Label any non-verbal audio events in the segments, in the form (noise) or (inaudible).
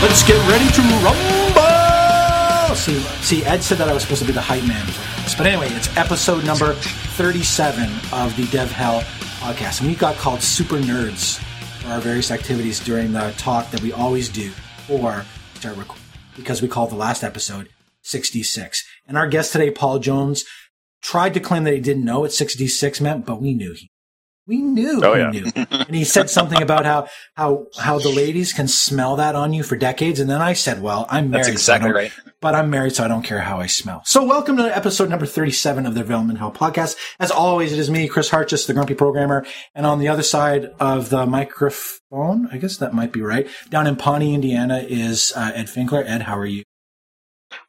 Let's get ready to rumble. See, see, Ed said that I was supposed to be the hype man for this, but anyway, it's episode number thirty-seven of the Dev Hell podcast, and we got called super nerds for our various activities during the talk that we always do or start recording because we called the last episode 66. And our guest today, Paul Jones, tried to claim that he didn't know what 66 meant, but we knew he we knew Oh, he yeah. knew. And he said something about how how how the ladies can smell that on you for decades. And then I said, Well, I'm married. That's exactly don't- right. But I'm married, so I don't care how I smell. So welcome to episode number 37 of the Development Hell podcast. As always, it is me, Chris Hartjes, the grumpy programmer. And on the other side of the microphone, I guess that might be right, down in Pawnee, Indiana is uh, Ed Finkler. Ed, how are you?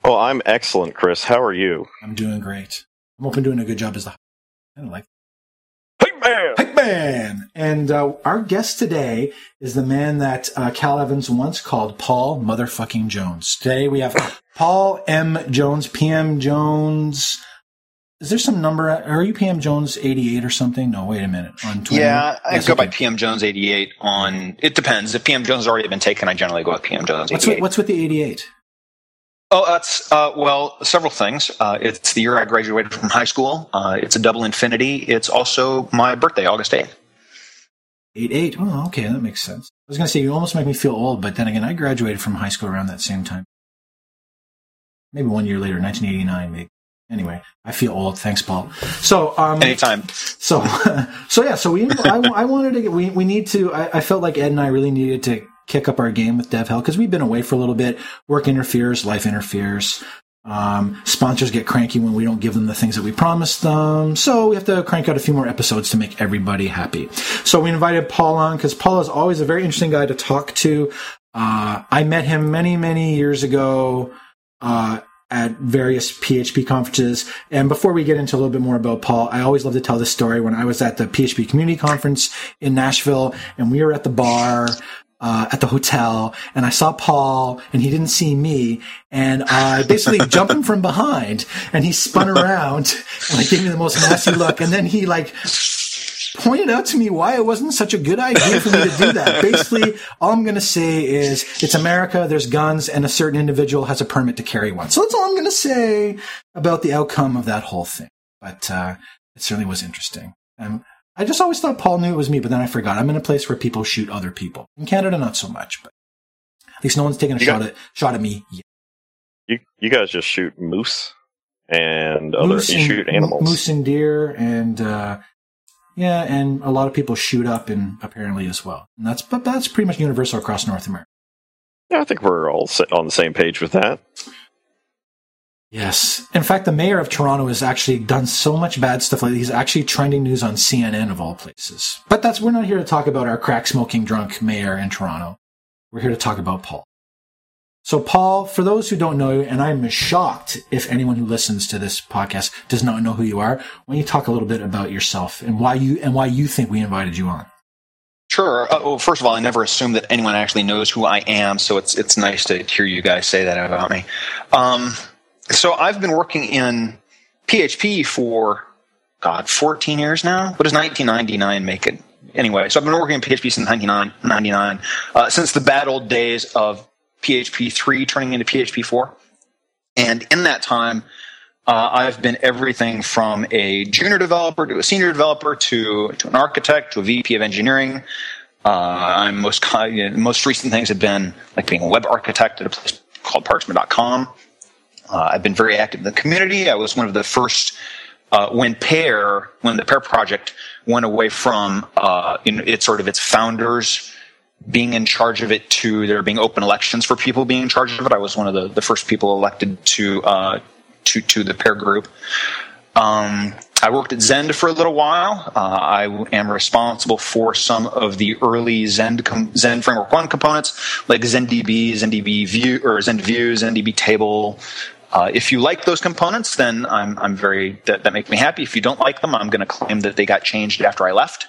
Oh, I'm excellent, Chris. How are you? I'm doing great. I'm hoping doing a good job as the I don't like Hey, And uh, our guest today is the man that uh, Cal Evans once called Paul motherfucking Jones. Today we have Paul M. Jones, PM Jones. Is there some number? Are you PM Jones 88 or something? No, wait a minute. On Twitter? Yeah, I Yes, go by. PM Jones 88 on, it depends. If PM Jones has already been taken, I generally go with PM Jones What's with, 88. what's with the 88? Oh, that's, uh, well, several things. Uh, it's the year I graduated from high school. Uh, it's a double infinity. It's also my birthday, August 8th. Eight eight. Oh, okay, that makes sense. I was going to say, you almost make me feel old, but then again, I graduated from high school around that same time. Maybe one year later, 1989, maybe. Anyway, I feel old. Thanks, Paul. So, um, Anytime. So, (laughs) so yeah. So we, I, I wanted to. Get, we we need to. I, I felt like Ed and I really needed to kick up our game with Dev Hell because we've been away for a little bit. Work interferes, life interferes. Um, sponsors get cranky when we don't give them the things that we promised them. So we have to crank out a few more episodes to make everybody happy. So we invited Paul on because Paul is always a very interesting guy to talk to. Uh, I met him many, many years ago. Uh, at various PHP conferences. And before we get into a little bit more about Paul, I always love to tell this story. When I was at the PHP community conference in Nashville and we were at the bar, uh, at the hotel and I saw Paul and he didn't see me and I basically (laughs) jumped him from behind and he spun around and like gave me the most nasty look and then he like pointed out to me why it wasn't such a good idea for me to do that. Basically, all I'm going to say is it's America, there's guns, and a certain individual has a permit to carry one. So that's all I'm going to say about the outcome of that whole thing. But uh, it certainly was interesting. Um, I just always thought Paul knew it was me, but then I forgot. I'm in a place where people shoot other people. In Canada, not so much, but at least no one's taken a You shot got- at shot at me yet. You you guys just shoot moose and other you and- shoot animals. moose and deer, and uh, yeah, and a lot of people shoot up, and apparently as well. And that's but that's pretty much universal across North America. Yeah, I think we're all on the same page with that. Yes, in fact, the mayor of Toronto has actually done so much bad stuff lately. He's actually trending news on CNN of all places. But that's we're not here to talk about our crack smoking drunk mayor in Toronto. We're here to talk about Paul. So, Paul, for those who don't know you, and I'm shocked if anyone who listens to this podcast does not know who you are, why don't you talk a little bit about yourself and why you and why you think we invited you on? Sure. Uh, well, first of all, I never assume that anyone actually knows who I am, so it's it's nice to hear you guys say that about me. Um, so I've been working in PHP for God, 14 years now. What does 1999 make it? Anyway, so I've been working in PHP since 1999, uh, since the bad old days of PHP 3 turning into PHP 4. And in that time, uh, I've been everything from a junior developer to a senior developer to, to an architect to a VP of engineering. Uh, I'm most most recent things have been like being a web architect at a place called Parchment.com. Uh, I've been very active in the community. I was one of the first uh, when PEAR, when the PEAR project went away from uh, its sort of its founders being in charge of it to there being open elections for people being in charge of it. I was one of the, the first people elected to uh, to to the PEAR group. Um, I worked at Zend for a little while. Uh, I am responsible for some of the early Zend com- Zend Framework One components, like ZendDB, ZendDB View, or ZendView, ZendDB Table. Uh, if you like those components, then I'm I'm very that, that makes me happy. If you don't like them, I'm going to claim that they got changed after I left.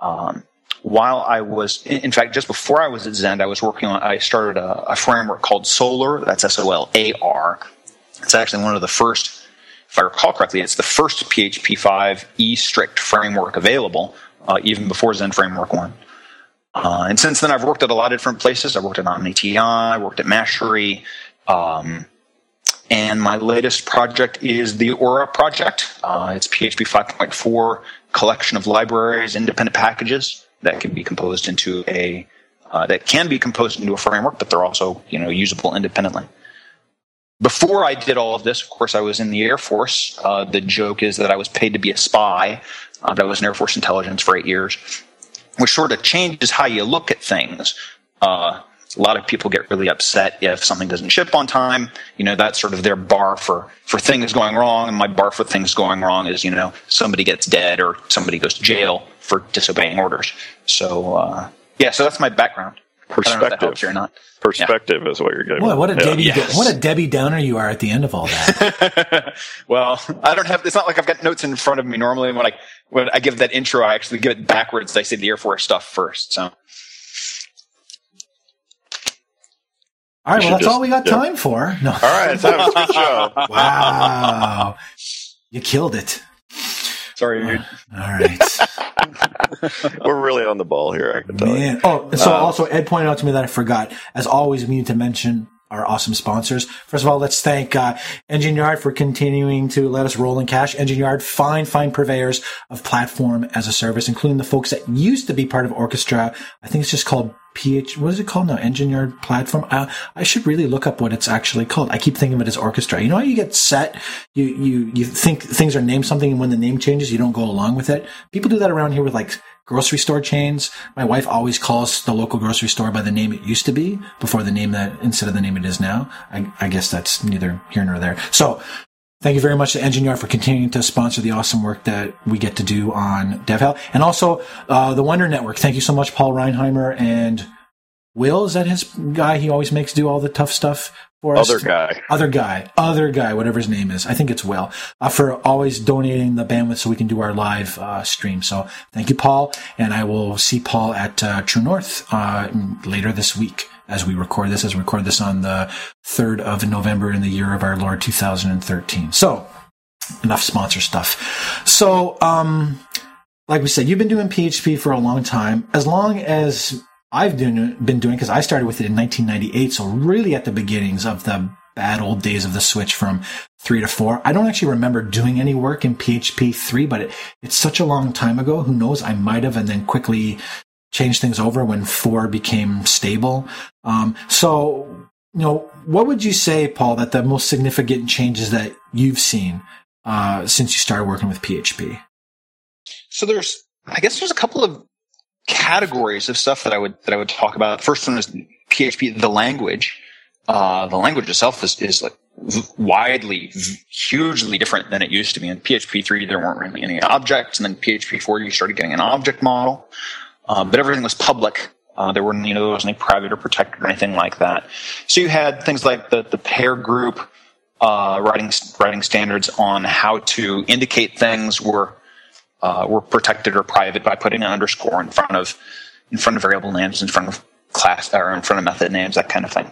Um, while I was, in fact, just before I was at Zend, I was working on. I started a, a framework called Solar. That's S O L A R. It's actually one of the first if I recall correctly, it's the first PHP 5 E strict framework available, uh, even before Zend Framework 1. Uh, and since then, I've worked at a lot of different places. I worked at OmniTI, I worked at Mashery, um, and my latest project is the Aura project. Uh, it's PHP 5.4 collection of libraries, independent packages that can be composed into a uh, that can be composed into a framework, but they're also you know usable independently. Before I did all of this, of course, I was in the Air Force. Uh, the joke is that I was paid to be a spy, uh, but I was in Air Force intelligence for eight years, which sort of changes how you look at things. Uh, a lot of people get really upset if something doesn't ship on time. You know, that's sort of their bar for, for things going wrong. And my bar for things going wrong is, you know, somebody gets dead or somebody goes to jail for disobeying orders. So, uh, yeah, so that's my background. Perspective. or not. Perspective yeah. is what you're getting. Boy, what a Debbie, yes. what a Debbie Downer you are at the end of all that. (laughs) well, I don't have. It's not like I've got notes in front of me. Normally, when I when I give that intro, I actually give it backwards. I say the Air Force stuff first. So. All right, well, that's just, all we got yeah. time for. No. All right, was a good show. (laughs) wow, you killed it. Sorry, dude. All right. (laughs) We're really on the ball here, I can tell Man. you. Oh, so uh, also Ed pointed out to me that I forgot. As always, we need to mention our awesome sponsors. First of all, let's thank uh, Engine Yard for continuing to let us roll in cash. Engine Yard, fine, fine purveyors of platform as a service, including the folks that used to be part of Orchestra. I think it's just called PH, what is it called now? Engine Yard platform. Uh, I should really look up what it's actually called. I keep thinking of it as orchestra. You know how you get set? You, you, you think things are named something and when the name changes, you don't go along with it. People do that around here with like grocery store chains. My wife always calls the local grocery store by the name it used to be before the name that, instead of the name it is now. I, I guess that's neither here nor there. So Thank you very much to Engine Yard for continuing to sponsor the awesome work that we get to do on DevHell. And also, uh, the Wonder Network. Thank you so much, Paul Reinheimer and Will. Is that his guy? He always makes do all the tough stuff for us. Other guy. Other guy. Other guy, whatever his name is. I think it's Will. Uh, for always donating the bandwidth so we can do our live uh, stream. So thank you, Paul. And I will see Paul at uh, True North uh, later this week as we record this, as we record this on the 3rd of November in the year of our Lord 2013. So, enough sponsor stuff. So, um, like we said, you've been doing PHP for a long time. As long as I've been doing, because I started with it in 1998, so really at the beginnings of the bad old days of the switch from three to four. I don't actually remember doing any work in PHP three, but it, it's such a long time ago. Who knows? I might have and then quickly changed things over when four became stable. Um, so, you know, what would you say, Paul, that the most significant changes that you've seen uh, since you started working with PHP? So there's, I guess, there's a couple of categories of stuff that I would that I would talk about. The first one is PHP, the language. Uh, the language itself is, is like widely, hugely different than it used to be. In PHP 3, there weren't really any objects, and then PHP 4, you started getting an object model. Um, but everything was public. Uh, there weren't, you know, there wasn't any private or protected or anything like that. So you had things like the, the PEAR group uh, writing writing standards on how to indicate things were uh, were protected or private by putting an underscore in front of in front of variable names, in front of class or in front of method names, that kind of thing.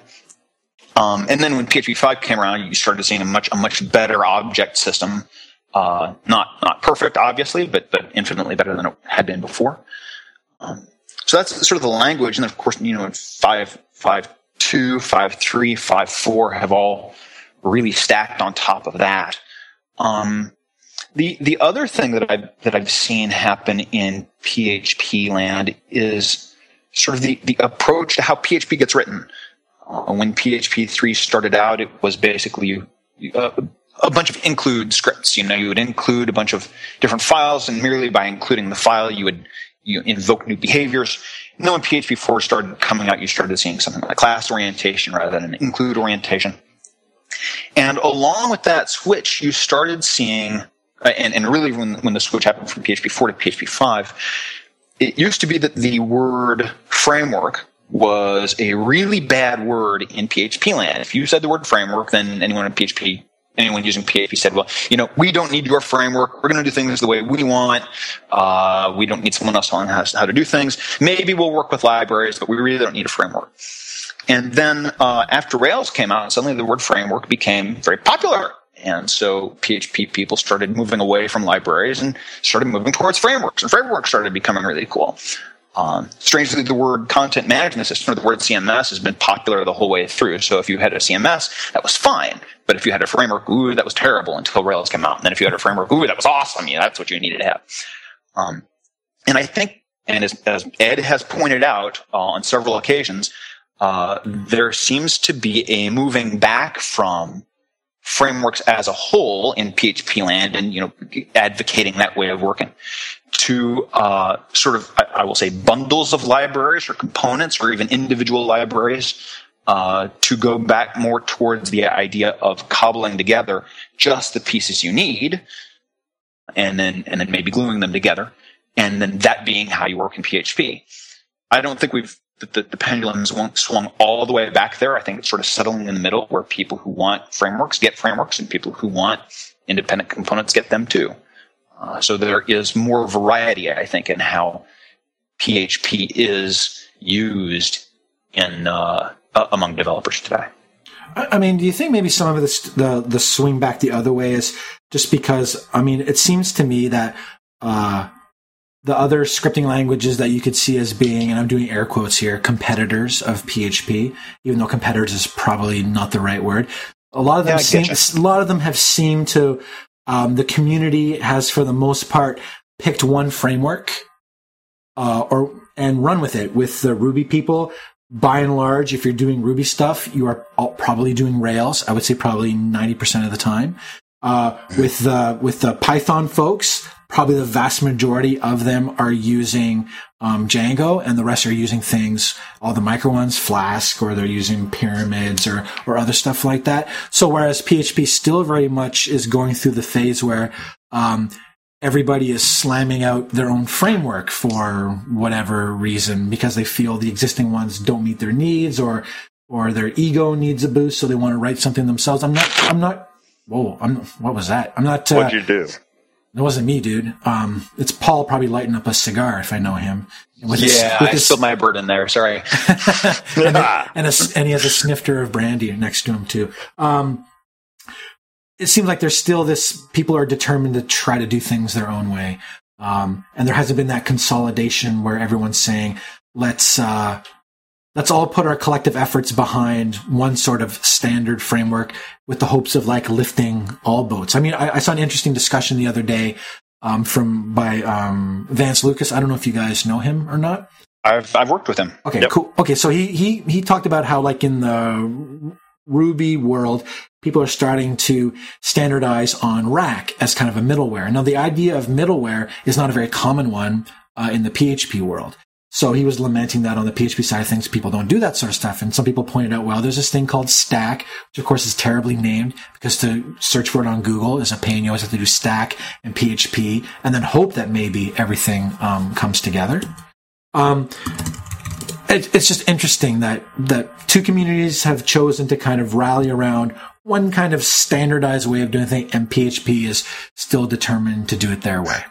Um, and then when PHP five came around, you started seeing a much a much better object system. Uh, not not perfect, obviously, but but infinitely better than it had been before. So that's sort of the language, and of course, you know, five, five, two, five, three, five, four have all really stacked on top of that. Um, the the other thing that I've that I've seen happen in PHP land is sort of the the approach to how PHP gets written. Uh, when PHP three started out, it was basically uh, a bunch of include scripts. You know, you would include a bunch of different files, and merely by including the file, you would you invoke new behaviors. And then when PHP 4 started coming out, you started seeing something like class orientation rather than an include orientation. And along with that switch, you started seeing, uh, and, and really when, when the switch happened from PHP 4 to PHP 5, it used to be that the word framework was a really bad word in PHP land. If you said the word framework, then anyone in PHP anyone using PHP said, well, you know, we don't need your framework. We're going to do things the way we want. Uh, we don't need someone else on us how to do things. Maybe we'll work with libraries, but we really don't need a framework. And then uh, after Rails came out, suddenly the word framework became very popular. And so PHP people started moving away from libraries and started moving towards frameworks. And frameworks started becoming really cool. Um, strangely, the word content management system or the word CMS has been popular the whole way through. So if you had a CMS, that was fine. But if you had a framework, ooh, that was terrible until Rails came out. And then if you had a framework, ooh, that was awesome. Yeah, that's what you needed to have. Um, and I think, and as, as, Ed has pointed out uh, on several occasions, uh, there seems to be a moving back from frameworks as a whole in PHP land and, you know, advocating that way of working to uh, sort of, I, I, will say, bundles of libraries or components or even individual libraries uh, to go back more towards the idea of cobbling together just the pieces you need and then, and then maybe gluing them together. And then that being how you work in PHP. I don't think we've the, the, pendulum swung all the way back there. I think it's sort of settling in the middle where people who want frameworks get frameworks and people who want independent components get them too. Uh, so there is more variety, I think, in how PHP is used in uh, among developers today. I mean, do you think maybe some of this, the the swing back the other way is just because? I mean, it seems to me that uh, the other scripting languages that you could see as being, and I'm doing air quotes here, competitors of PHP, even though competitors is probably not the right word. A lot of them yeah, seem, a lot of them have seemed to, um, the community has for the most part picked one framework, uh, or, and run with it. With the Ruby people, by and large, if you're doing Ruby stuff, you are probably doing Rails. I would say probably 90% of the time. Uh, with the, with the Python folks, probably the vast majority of them are using um, Django, and the rest are using things, all the micro ones, Flask, or they're using pyramids or or other stuff like that. So whereas PHP still very much is going through the phase where um, everybody is slamming out their own framework for whatever reason because they feel the existing ones don't meet their needs or or their ego needs a boost, so they want to write something themselves. I'm not. I'm not. Whoa! I'm. What was that? I'm not. Uh, What'd you do? It wasn't me, dude. Um, it's Paul probably lighting up a cigar if I know him. With his, yeah, with I his, spilled my bird in there. Sorry. (laughs) and, a, and, a, and, he has a snifter of brandy next to him too. Um, it seems like there's still this. People are determined to try to do things their own way, um, and there hasn't been that consolidation where everyone's saying, "Let's uh, let's all put our collective efforts behind one sort of standard framework with the hopes of like lifting all boats. I mean, I, I saw an interesting discussion the other day um, from by um, Vance Lucas. I don't know if you guys know him or not. I've I've worked with him. Okay, yep. cool. Okay, so he he he talked about how like in the Ruby world, people are starting to standardize on Rack as kind of a middleware. Now, the idea of middleware is not a very common one uh, in the PHP world. So he was lamenting that on the PHP side of things, people don't do that sort of stuff. And some people pointed out, well, there's this thing called Stack, which of course is terribly named because to search for it on Google is a pain. You always have to do Stack and PHP and then hope that maybe everything um, comes together. Um, it, it's just interesting that that two communities have chosen to kind of rally around one kind of standardized way of doing things, and PHP is still determined to do it their way.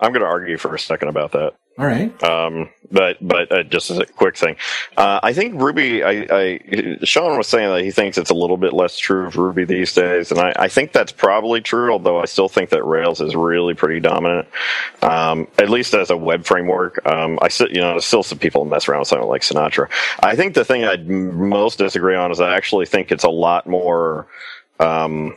I'm going to argue for a second about that. All right. Um, but but uh, just as a quick thing, uh, I think Ruby. I, I, Sean was saying that he thinks it's a little bit less true of Ruby these days, and I, I think that's probably true. Although I still think that Rails is really pretty dominant, um, at least as a web framework. Um, I sit, you know, there's still some people mess around with something like Sinatra. I think the thing I most disagree on is I actually think it's a lot more um,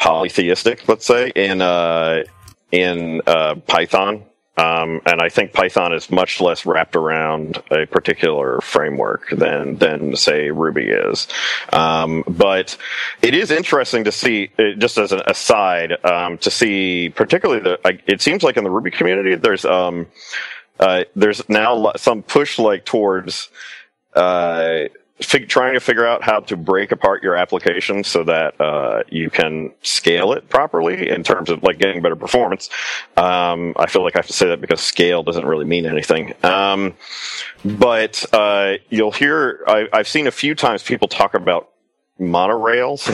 polytheistic. Let's say in uh, in uh, Python um, and I think Python is much less wrapped around a particular framework than than say Ruby is. Um, but it is interesting to see, uh, just as an aside, um, to see particularly the. It seems like in the Ruby community, there's um, uh, there's now some push like towards. Uh, fig- trying to figure out how to break apart your application so that uh, you can scale it properly in terms of like getting better performance. Um, I feel like I have to say that because scale doesn't really mean anything. Um, but uh, you'll hear I, have seen a few times people talk about monorails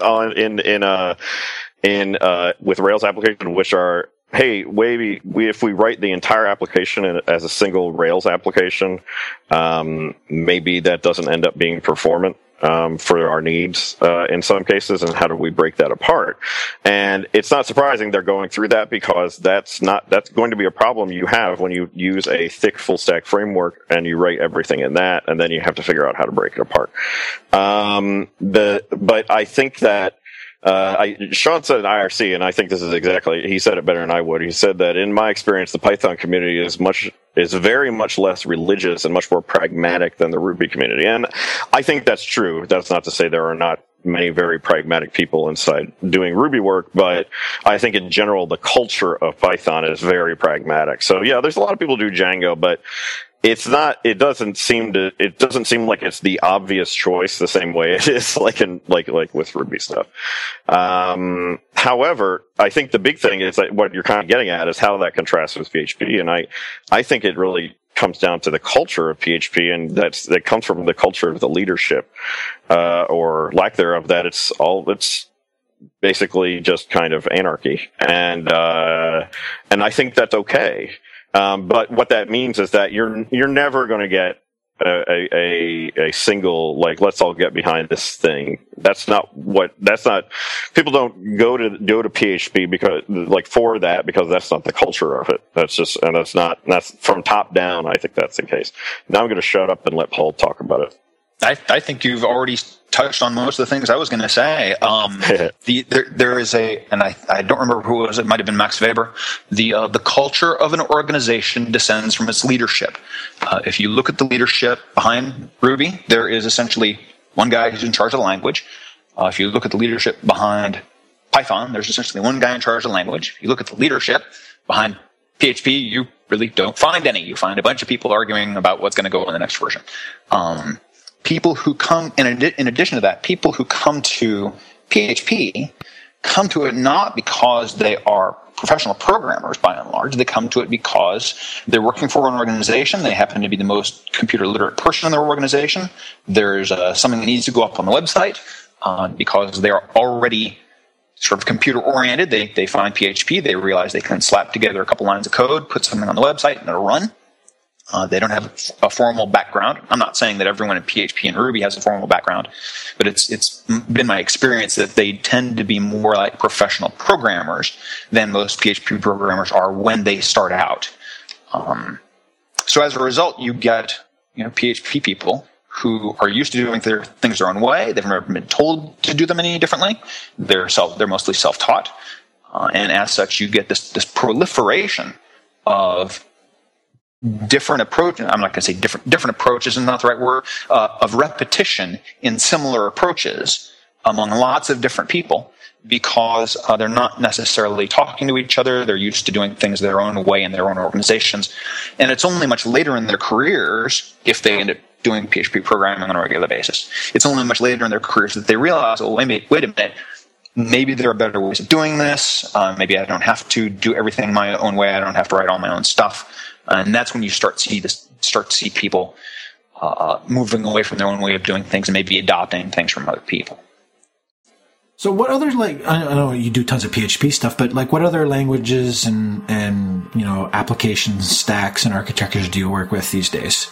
(laughs) on in in uh in uh with Rails applications which are hey, maybe we, if we write the entire application as a single Rails application, um, maybe that doesn't end up being performant. um, for our needs uh, in some cases, and how do we break that apart? And it's not surprising they're going through that because that's not that's going to be a problem you have when you use a thick full stack framework and you write everything in that, and then you have to figure out how to break it apart. Um, the but I think that uh, I, Sean said IRC, and I think this is exactly he said it better than I would. He said that in my experience, the Python community is much is very much less religious and much more pragmatic than the Ruby community, and I think that's true. That's not to say there are not many very pragmatic people inside doing Ruby work, but I think in general the culture of Python is very pragmatic. So yeah, there's a lot of people do Django, but it's not it doesn't seem to it doesn't seem like it's the obvious choice the same way (laughs) it is like in like like with ruby stuff. Um, however i think the big thing is that what you're kind of getting at is how that contrasts with php and i i think it really comes down to the culture of php and that's that comes from the culture of the leadership uh, or lack thereof that it's all it's basically just kind of anarchy. And uh, and i think that's okay um, but what that means is that you're you're never going to get a, a, a single like let's all get behind this thing. That's not what that's not. People don't go to go to PHP because like for that because that's not the culture of it. That's just and that's not that's from top down. I think that's the case. Now I'm going to shut up and let Paul talk about it. I, I think you've already touched on most of the things I was going to say. Um, (laughs) the, there, there is a, and I, I don't remember who it was. It might have been Max Weber. The uh, the culture of an organization descends from its leadership. Uh, if you look at the leadership behind Ruby, there is essentially one guy who's in charge of the language. Uh, if you look at the leadership behind Python, there's essentially one guy in charge of the language. If you look at the leadership behind PHP, you really don't find any. You find a bunch of people arguing about what's going to go in the next version. Um, people who come, in, in addition to that, people who come to PHP come to it not because they are professional programmers by and large. They come to it because they're working for an organization. They happen to be the most computer literate person in their organization. There's uh, something that needs to go up on the website uh, because they're already sort of computer oriented. They, they find PHP. They realize they can slap together a couple lines of code, put something on the website, and it'll run. Uh, they don't have a formal background. I'm not saying that everyone in PHP and Ruby has a formal background, but it's it's been my experience that they tend to be more like professional programmers than most PHP programmers are when they start out. Um, so as a result, you get you know PHP people who are used to doing their things their own way. They've never been told to do them any differently. They're self they're mostly self taught, uh, and as such, you get this this proliferation of different approach i'm not going to say different different approaches is not the right word uh, of repetition in similar approaches among lots of different people because uh, they're not necessarily talking to each other they're used to doing things their own way in their own organizations and it's only much later in their careers if they end up doing php programming on a regular basis. It's only much later in their careers that they realize oh wait, wait a minute maybe there are better ways of doing this uh, maybe i don't have to do everything my own way i don't have to write all my own stuff and that's when you start to see this, start to see people uh, moving away from their own way of doing things and maybe adopting things from other people. So, what other like I know you do tons of PHP stuff, but like what other languages and and you know applications, stacks, and architectures do you work with these days?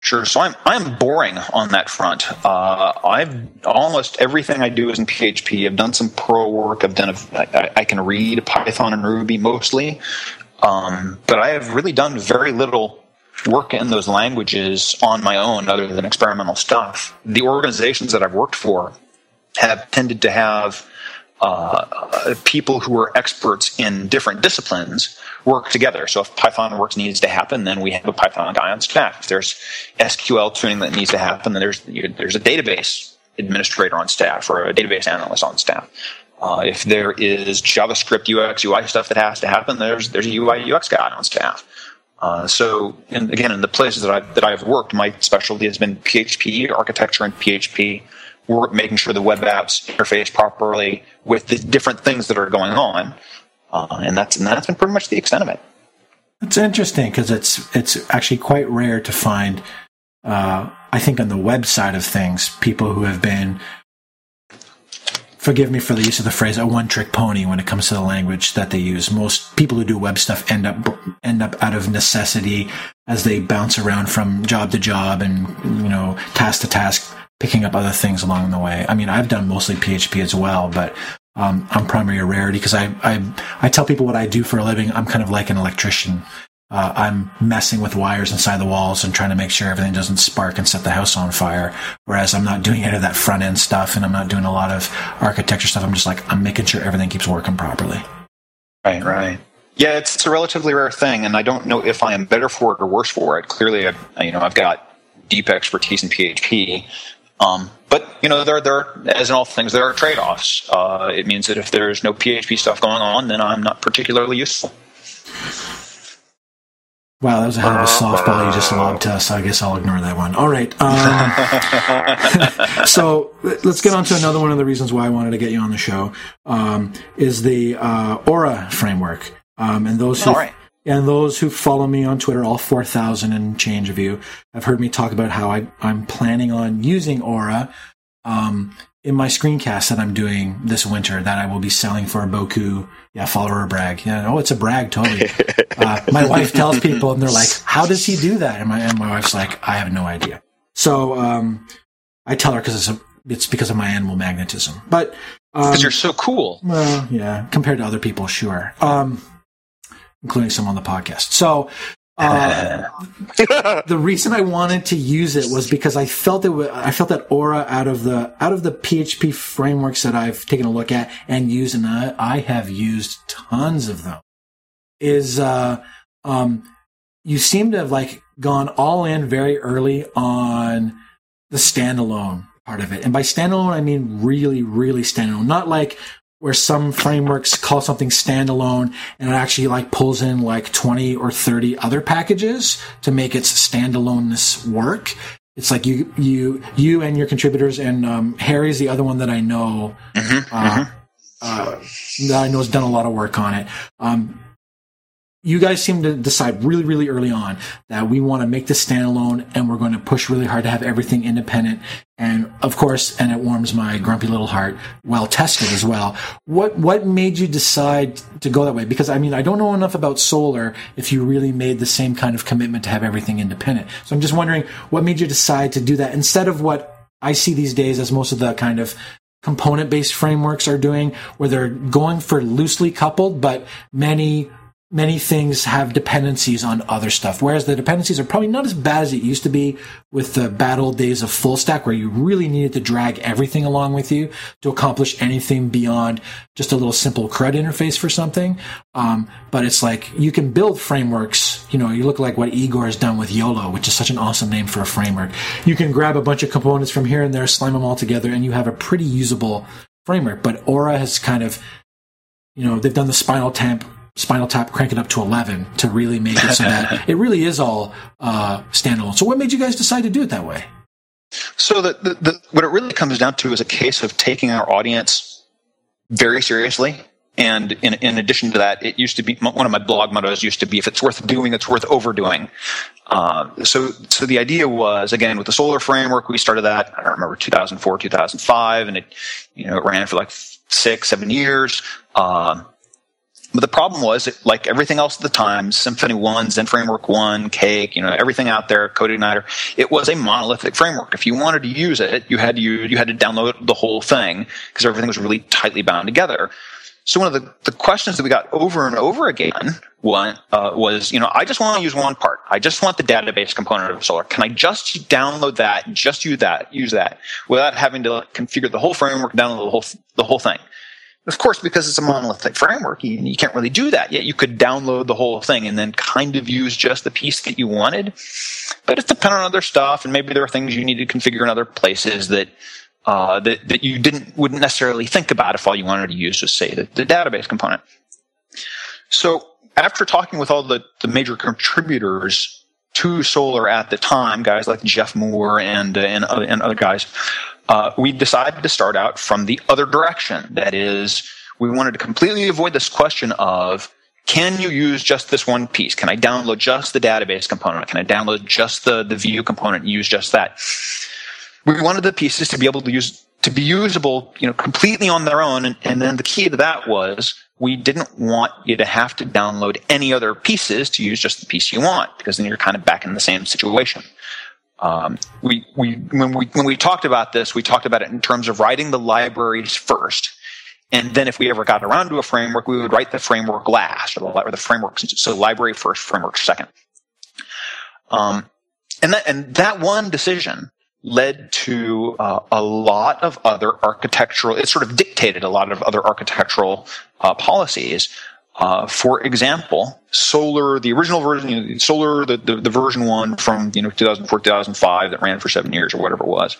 Sure. So I'm I'm boring on that front. Uh, I've almost everything I do is in PHP. I've done some Perl work. I've done. A, I, I can read Python and Ruby mostly. Um, but I have really done very little work in those languages on my own other than experimental stuff. The organizations that I've worked for have tended to have uh, people who are experts in different disciplines work together. So if Python works needs to happen, then we have a Python guy on staff. If there's SQL tuning that needs to happen, then there's there's a database administrator on staff or a database analyst on staff. Uh, if there is JavaScript UX UI stuff that has to happen, there's there's a UI UX guy on staff. Uh, so, in, again, in the places that I that I've worked, my specialty has been PHP architecture and PHP, work, making sure the web apps interface properly with the different things that are going on, uh, and that's and that's been pretty much the extent of it. It's interesting because it's it's actually quite rare to find. Uh, I think on the web side of things, people who have been forgive me for the use of the phrase a one trick pony when it comes to the language that they use. Most people who do web stuff end up end up out of necessity as they bounce around from job to job and you know task to task picking up other things along the way. I mean, I've done mostly PHP as well, but um, I'm primarily a rarity because I, I I tell people what I do for a living. I'm kind of like an electrician. Uh, I'm messing with wires inside the walls and trying to make sure everything doesn't spark and set the house on fire. Whereas I'm not doing any of that front end stuff and I'm not doing a lot of architecture stuff. I'm just like I'm making sure everything keeps working properly. Right, right. Yeah, it's, it's a relatively rare thing, and I don't know if I am better for it or worse for it. Clearly, I, you know, I've got deep expertise in PHP, um, but you know, there, there, as in all things, there are trade-offs. Uh, it means that if there's no PHP stuff going on, then I'm not particularly useful. Wow, that was a hell of a softball you just lobbed to us. I guess I'll ignore that one. All right. Um, (laughs) so let's get on to another one of the reasons why I wanted to get you on the show um, is the uh, Aura framework. Um, and those who right. and those who follow me on Twitter, all four thousand and change of you, have heard me talk about how I, I'm planning on using Aura um, in my screencast that I'm doing this winter that I will be selling for a Boku, yeah, follower brag. Yeah, oh, it's a brag, totally. (laughs) uh, (laughs) my wife tells people, and they're like, "How does he do that?" And my and my wife's like, "I have no idea." So um, I tell her because it's a, it's because of my animal magnetism, but because um, you're so cool. Well, yeah, compared to other people, sure, um, including some on the podcast. So uh, (laughs) the reason I wanted to use it was because I felt it. W- I felt that aura out of the out of the PHP frameworks that I've taken a look at and used, and I, I have used tons of them. Is uh, um, you seem to have like gone all in very early on the standalone part of it, and by standalone I mean really, really standalone, not like where some frameworks call something standalone and it actually like pulls in like 20 or 30 other packages to make its standaloneness work. It's like you, you, you and your contributors and, um, Harry's the other one that I know, mm-hmm, uh, mm-hmm. uh, that I know has done a lot of work on it. Um, you guys seem to decide really, really early on that we want to make this standalone and we're going to push really hard to have everything independent. And of course, and it warms my grumpy little heart, well tested as well. What, what made you decide to go that way? Because I mean, I don't know enough about solar if you really made the same kind of commitment to have everything independent. So I'm just wondering what made you decide to do that instead of what I see these days as most of the kind of component based frameworks are doing where they're going for loosely coupled, but many many things have dependencies on other stuff, whereas the dependencies are probably not as bad as it used to be with the bad old days of full stack where you really needed to drag everything along with you to accomplish anything beyond just a little simple CRUD interface for something. Um, but it's like you can build frameworks. You know, you look like what Igor has done with YOLO, which is such an awesome name for a framework. You can grab a bunch of components from here and there, slam them all together, and you have a pretty usable framework. But Aura has kind of you know, they've done the spinal tap Spinal Tap crank it up to 11 to really make it so that (laughs) it really is all uh, standalone. So, what made you guys decide to do it that way? So, the, the, the, what it really comes down to is a case of taking our audience very seriously. And in, in addition to that, it used to be one of my blog mottos used to be if it's worth doing, it's worth overdoing. Uh, so, so the idea was again with the solar framework, we started that I don't remember 2004, 2005, and it you know it ran for like six, seven years. Uh, but the problem was, like everything else at the time, Symfony 1, Zend Framework 1, Cake, you know, everything out there, CodeIgniter, it was a monolithic framework. If you wanted to use it, you had to use, you had to download the whole thing because everything was really tightly bound together. So one of the, the questions that we got over and over again one, uh, was, you know, I just want to use one part. I just want the database component of Solar. Can I just download that, just use that, use that, without having to configure the whole framework, download the whole, the whole thing? Of course, because it's a monolithic framework, you, you, can't really do that yet. You could download the whole thing and then kind of use just the piece that you wanted. But it's dependent on other stuff, and maybe there are things you need to configure in other places that uh, that, that you didn't wouldn't necessarily think about if all you wanted to use was say the, the database component. So after talking with all the, the major contributors to solar at the time, guys like Jeff Moore and and, and other guys, uh, we decided to start out from the other direction. That is, we wanted to completely avoid this question of can you use just this one piece? Can I download just the database component? Can I download just the, the view component and use just that? We wanted the pieces to be able to use to be usable, you know, completely on their own. And, and then the key to that was we didn't want you to have to download any other pieces to use just the piece you want, because then you're kind of back in the same situation. Um, we, we, when we, when we talked about this, we talked about it in terms of writing the libraries first. And then if we ever got around to a framework, we would write the framework last, or the, or the framework, so library first, framework second. Um, and that, and that one decision led to uh, a lot of other architectural, it sort of dictated a lot of other architectural uh, policies uh, for example, Solar, the original version, you know, Solar, the, the, the, version one from you know 2004 2005 that ran for seven years or whatever it was,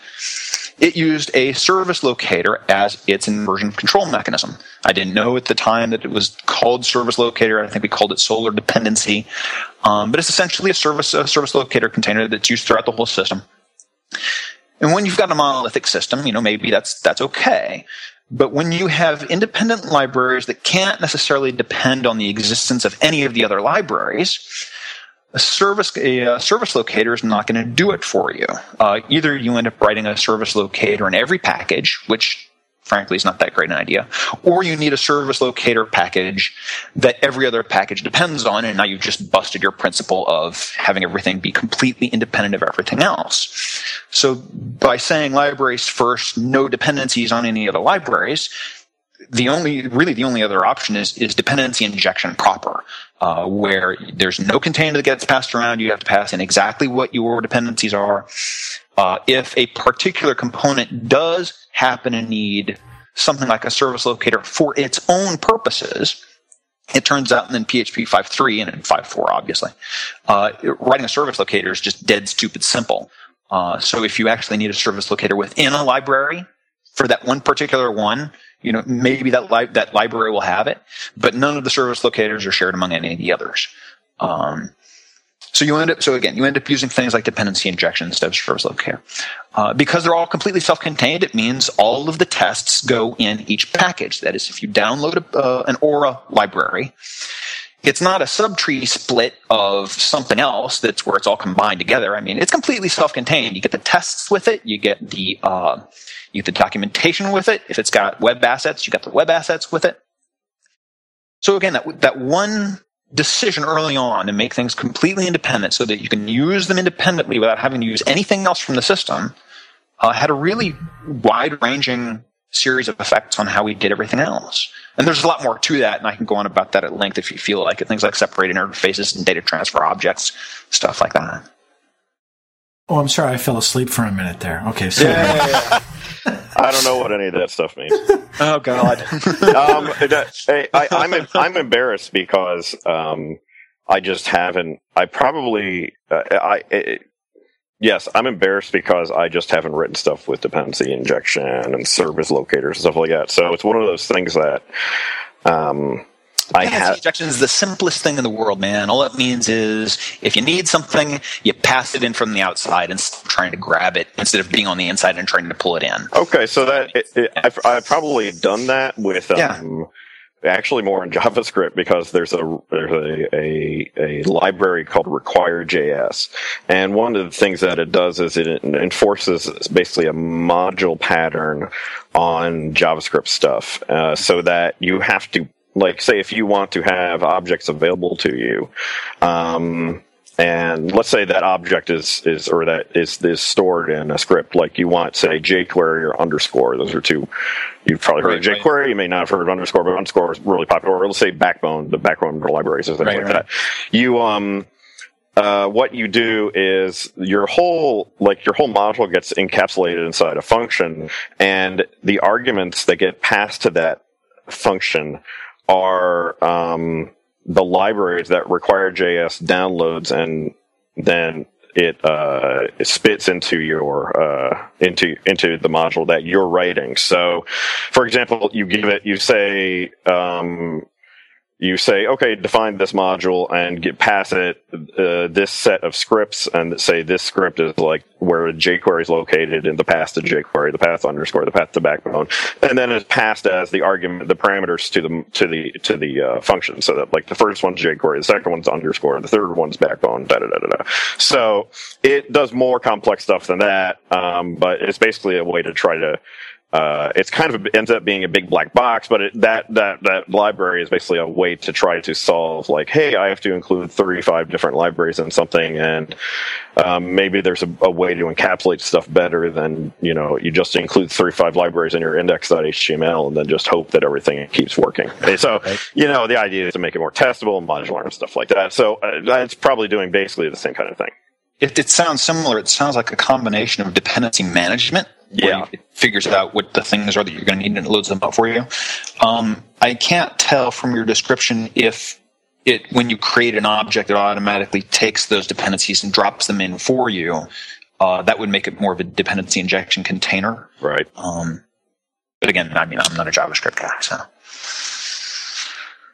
it used a service locator as its inversion control mechanism. I didn't know at the time that it was called service locator. I think we called it Solar dependency, um, but it's essentially a service a service locator container that's used throughout the whole system. And when you've got a monolithic system, you know maybe that's that's okay. But when you have independent libraries that can't necessarily depend on the existence of any of the other libraries, a service a, service locator is not going to do it for you. Uh, either you end up writing a service locator in every package, which frankly is not that great an idea. Or you need a service locator package that every other package depends on, and now you've just busted your principle of having everything be completely independent of everything else. So by saying libraries first, no dependencies on any other libraries, the only really the only other option is is dependency injection proper, uh, where there's no container that gets passed around. You have to pass in exactly what your dependencies are. Uh, if a particular component does happen to need something like a service locator for its own purposes, it turns out in PHP 5.3 and in 5.4, obviously, uh, writing a service locator is just dead stupid simple. Uh, so if you actually need a service locator within a library for that one particular one, you know, maybe that li- that library will have it, but none of the service locators are shared among any of the others. Um, so you end up, so again, you end up using things like dependency injection instead of service locator. Uh, because they're all completely self-contained, it means all of the tests go in each package. That is, if you download a, uh, an Aura library, it's not a subtree split of something else that's where it's all combined together. I mean, it's completely self-contained. You get the tests with it. You get the uh, you get the documentation with it. If it's got web assets, you got the web assets with it. So again, that that one decision early on to make things completely independent so that you can use them independently without having to use anything else from the system uh, had a really wide ranging series of effects on how we did everything else. And there's a lot more to that, and I can go on about that at length if you feel like it. Things like separated interfaces and data transfer objects, stuff like that. Oh, I'm sorry, I fell asleep for a minute there. Okay, so. Yeah, yeah, yeah. (laughs) I don't know what any of that stuff means. (laughs) oh God. um, I, I'm I'm (laughs) embarrassed because um, I just haven't. I probably uh, I. It, yes, I'm embarrassed because I just haven't written stuff with dependency injection and service locators and stuff like that. So it's one of those things that um, I have injection is the simplest thing in the world, man. All it means is if you need something, you pass it in from the outside and trying to grab it instead of being on the inside and trying to pull it in. Okay, so that it, it, I've, I've, probably done that with um, yeah. actually more in (laughs) JavaScript because there's a there's a, a, a library called require.js, and one of the things that it does is it enforces basically a module pattern on JavaScript stuff, uh, so that you have to like say if you want to have objects available to you um, and let's say that object is is or that is is stored in a script like you want say jquery or underscore. Those are two you've probably heard right, of jquery right. you may not have heard of underscore but underscore is really popular. Or let's say backbone the backbone libraries or things right, like that. You um uh, what you do is your whole like your whole module gets encapsulated inside a function and the arguments that get passed to that function are um, the libraries that require JS downloads and then it, uh, it spits into your uh, into into the module that you're writing. So, for example, you give it, you say, um, you say, okay, define this module and get pass it uh, this set of scripts, and say this script is like where jQuery is located in the path to jQuery, the path underscore, the path to backbone, and then it's passed as the argument, the parameters to the to the to the uh, function. So that like the first one's jQuery, the second one's underscore, the third one's backbone, da da da da. So it does more complex stuff than that, um, but it's basically a way to try to uh, it's kind of ends up being a big black box, but it, that that that library is basically a way to try to solve like, hey, I have to include 35 different libraries in something, and um, maybe there's a, a, way to encapsulate stuff better than you know you just include 35 libraries in your index.html and then just hope that everything keeps working. so you know the idea is to make it more testable and modular and stuff like that. So uh, it's probably doing basically the same kind of thing. It, it sounds similar. It sounds like a combination of dependency management yeah. it figures out what the things are that you're going to need and it loads them up for you. Um, I can't tell from your description if it when you create an object, it automatically takes those dependencies and drops them in for you. Uh, that would make it more of a dependency injection container. Right. Um, but again, I mean, I'm not a JavaScript guy, so.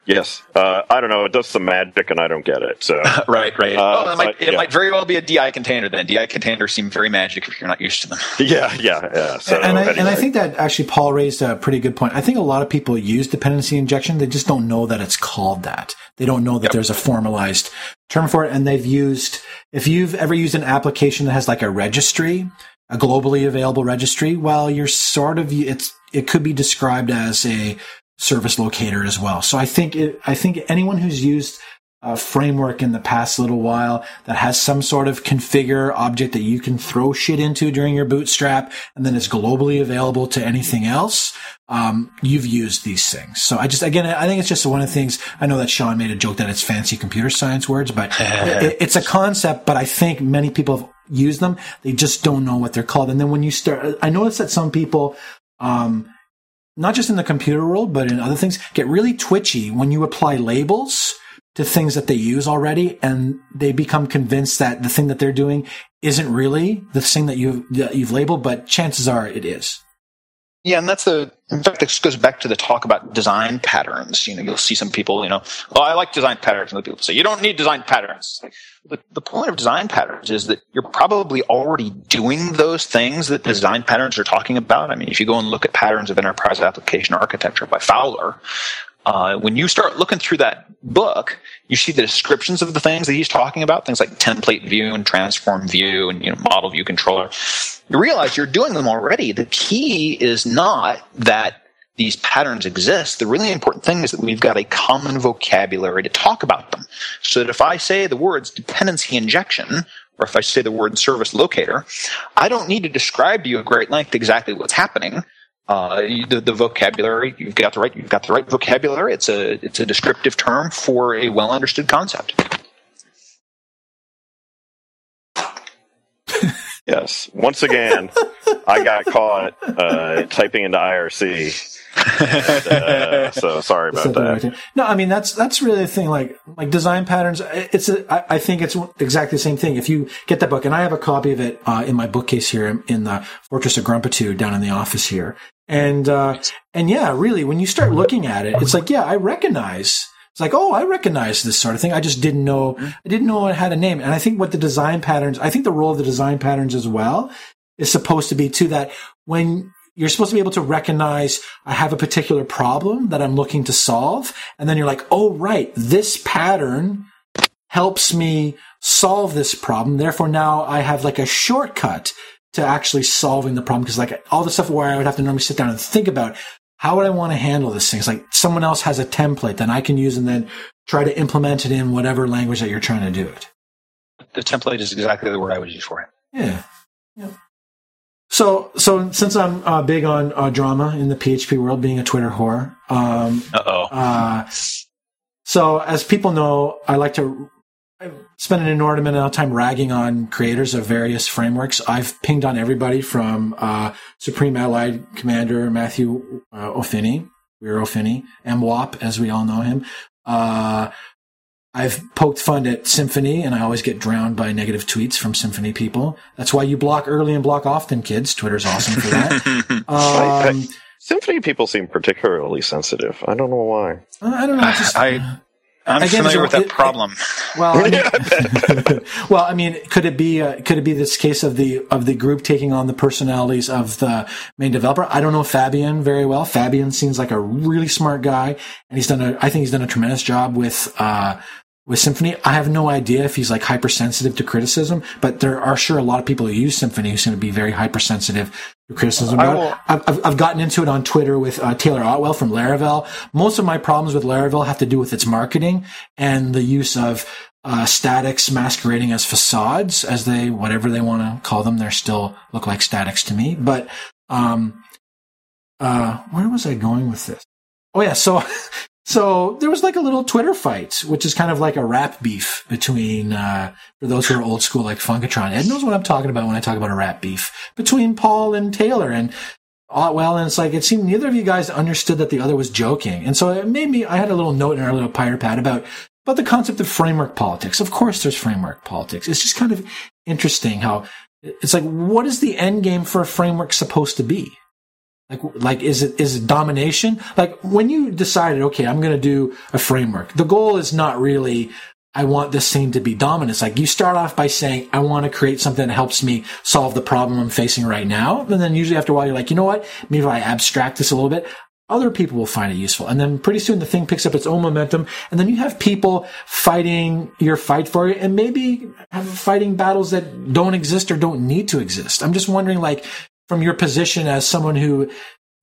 Yes, uh, I don't know. It does some magic, and I don't get it. So (laughs) right, right. Uh, well, it, might, it yeah. might very well be a DI container. Then DI containers seem very magic if you're not used to them. (laughs) Yeah, yeah, yeah. So, and, I, anyway. and I think that actually Paul raised a pretty good point. I think a lot of people use dependency injection. They just don't know that it's called that. They don't know that yep. there's a formalized term for it. And they've used, if you've ever used an application that has like a registry, a globally available registry, well, you're sort of, it's, it could be described as a service locator as well. So I think it, I think anyone who's used a framework in the past little while that has some sort of configure object that you can throw shit into during your bootstrap and then is globally available to anything else. Um, you've used these things. So I just, again, I think it's just one of the things. I know that Sean made a joke that it's fancy computer science words, but (laughs) it, it's a concept, but I think many people have used them. They just don't know what they're called. And then when you start, I notice that some people, um, not just in the computer world, but in other things, get really twitchy when you apply labels to things that they use already and they become convinced that the thing that they're doing isn't really the thing that you've, that you've labeled, but chances are it is. Yeah, and that's the. In fact, this goes back to the talk about design patterns. You know, you'll see some people, you know, oh, I like design patterns, and the people say you don't need design patterns. The, the point of design patterns is that you're probably already doing those things that design patterns are talking about. I mean, if you go and look at patterns of enterprise application architecture by Fowler, uh, when you start looking through that book, you see the descriptions of the things that he's talking about, things like template view and transform view and you know, model view controller. You realize you're doing them already. The key is not that these patterns exist. The really important thing is that we've got a common vocabulary to talk about them. So that if I say the words dependency injection, or if I say the word service locator, I don't need to describe to you at great length exactly what's happening uh, the, the vocabulary you've got the right you've got the right vocabulary. It's a it's a descriptive term for a well understood concept. (laughs) yes. Once again, I got caught uh, typing into IRC. uh, so sorry about that. No, I mean that's that's really the thing. Like like design patterns. It's a, I, I think it's exactly the same thing. If you get that book, and I have a copy of it uh, in my bookcase here in the Fortress of Grumpitude down in the office here, and, uh, and yeah, really, when you start looking at it, it's like, yeah, I recognize, it's like, oh, I recognize this sort of thing. I just didn't know, I didn't know it had a name. And I think what the design patterns, I think the role of the design patterns as well is supposed to be to that when you're supposed to be able to recognize I have a particular problem that I'm looking to solve. And then you're like, oh, right, this pattern helps me solve this problem. Therefore, now I have like a shortcut to actually solving the problem. Because like all the stuff where I would have to normally sit down and think about how would I want to handle this thing? It's like someone else has a template that I can use and then try to implement it in whatever language that you're trying to do it. The template is exactly the word I would use for it. Yeah. yeah. So, so since I'm uh, big on uh, drama in the PHP world, being a Twitter whore, um, Uh-oh. uh So, as people know, I like to I spent an inordinate amount of time ragging on creators of various frameworks. I've pinged on everybody from uh, Supreme Allied Commander Matthew uh, O'Phinney, Weier O'Phinney, MWOP, as we all know him. Uh, I've poked fun at Symfony, and I always get drowned by negative tweets from Symfony people. That's why you block early and block often, kids. Twitter's awesome for that. (laughs) um, I, I, Symfony people seem particularly sensitive. I don't know why. I don't know. Just, I I'm Again, familiar with that it, problem. It, well, I mean, (laughs) (laughs) well, I mean, could it be uh, could it be this case of the of the group taking on the personalities of the main developer? I don't know Fabien very well. Fabien seems like a really smart guy, and he's done a I think he's done a tremendous job with uh, with Symfony. I have no idea if he's like hypersensitive to criticism, but there are sure a lot of people who use Symfony who's going to be very hypersensitive criticism about I've, I've gotten into it on Twitter with uh, Taylor Otwell from Laravel. Most of my problems with Laravel have to do with its marketing and the use of uh, statics masquerading as facades, as they whatever they want to call them. They still look like statics to me. But um, uh, where was I going with this? Oh yeah, so (laughs) So there was like a little Twitter fight, which is kind of like a rap beef between, uh, for those who are old school like Funkatron. Ed knows what I'm talking about when I talk about a rap beef between Paul and Taylor. And uh, well, and it's like it seemed neither of you guys understood that the other was joking, and so it made me. I had a little note in our little pirate pad about about the concept of framework politics. Of course, there's framework politics. It's just kind of interesting how it's like, what is the end game for a framework supposed to be? Like, like, is it, is it domination? Like, when you decided, okay, I'm going to do a framework, the goal is not really, I want this thing to be dominant. Like you start off by saying, I want to create something that helps me solve the problem I'm facing right now. And then usually after a while, you're like, you know what? Maybe if I abstract this a little bit, other people will find it useful. And then pretty soon the thing picks up its own momentum. And then you have people fighting your fight for it and maybe fighting battles that don't exist or don't need to exist. I'm just wondering, like, from your position as someone who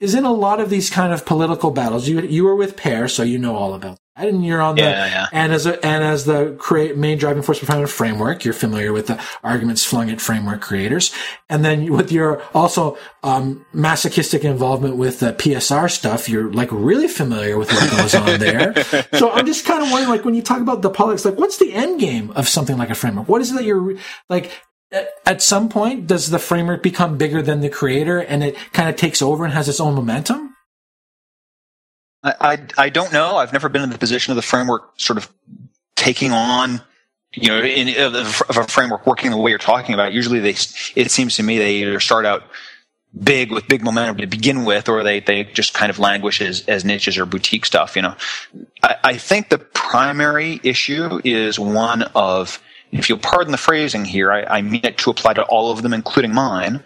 is in a lot of these kind of political battles. You you were with PEAR, so you know all about that. And you're on the yeah, yeah. and as a and as the create main driving force behind the framework, you're familiar with the arguments flung at framework creators. And then with your also um, masochistic involvement with the PSR stuff, you're like really familiar with what goes on there. (laughs) so I'm just kind of wondering, like when you talk about the politics, like what's the end game of something like a framework? What is it that you're like? At some point, does the framework become bigger than the creator and it kind of takes over and has its own momentum? I, I, I don't know. I've never been in the position of the framework sort of taking on, you know, in, of a framework working the way you're talking about. Usually, they it seems to me they either start out big with big momentum to begin with, or they, they just kind of languish as, as niches or boutique stuff. You know, I, I think the primary issue is one of if you'll pardon the phrasing here, I, I mean it to apply to all of them, including mine,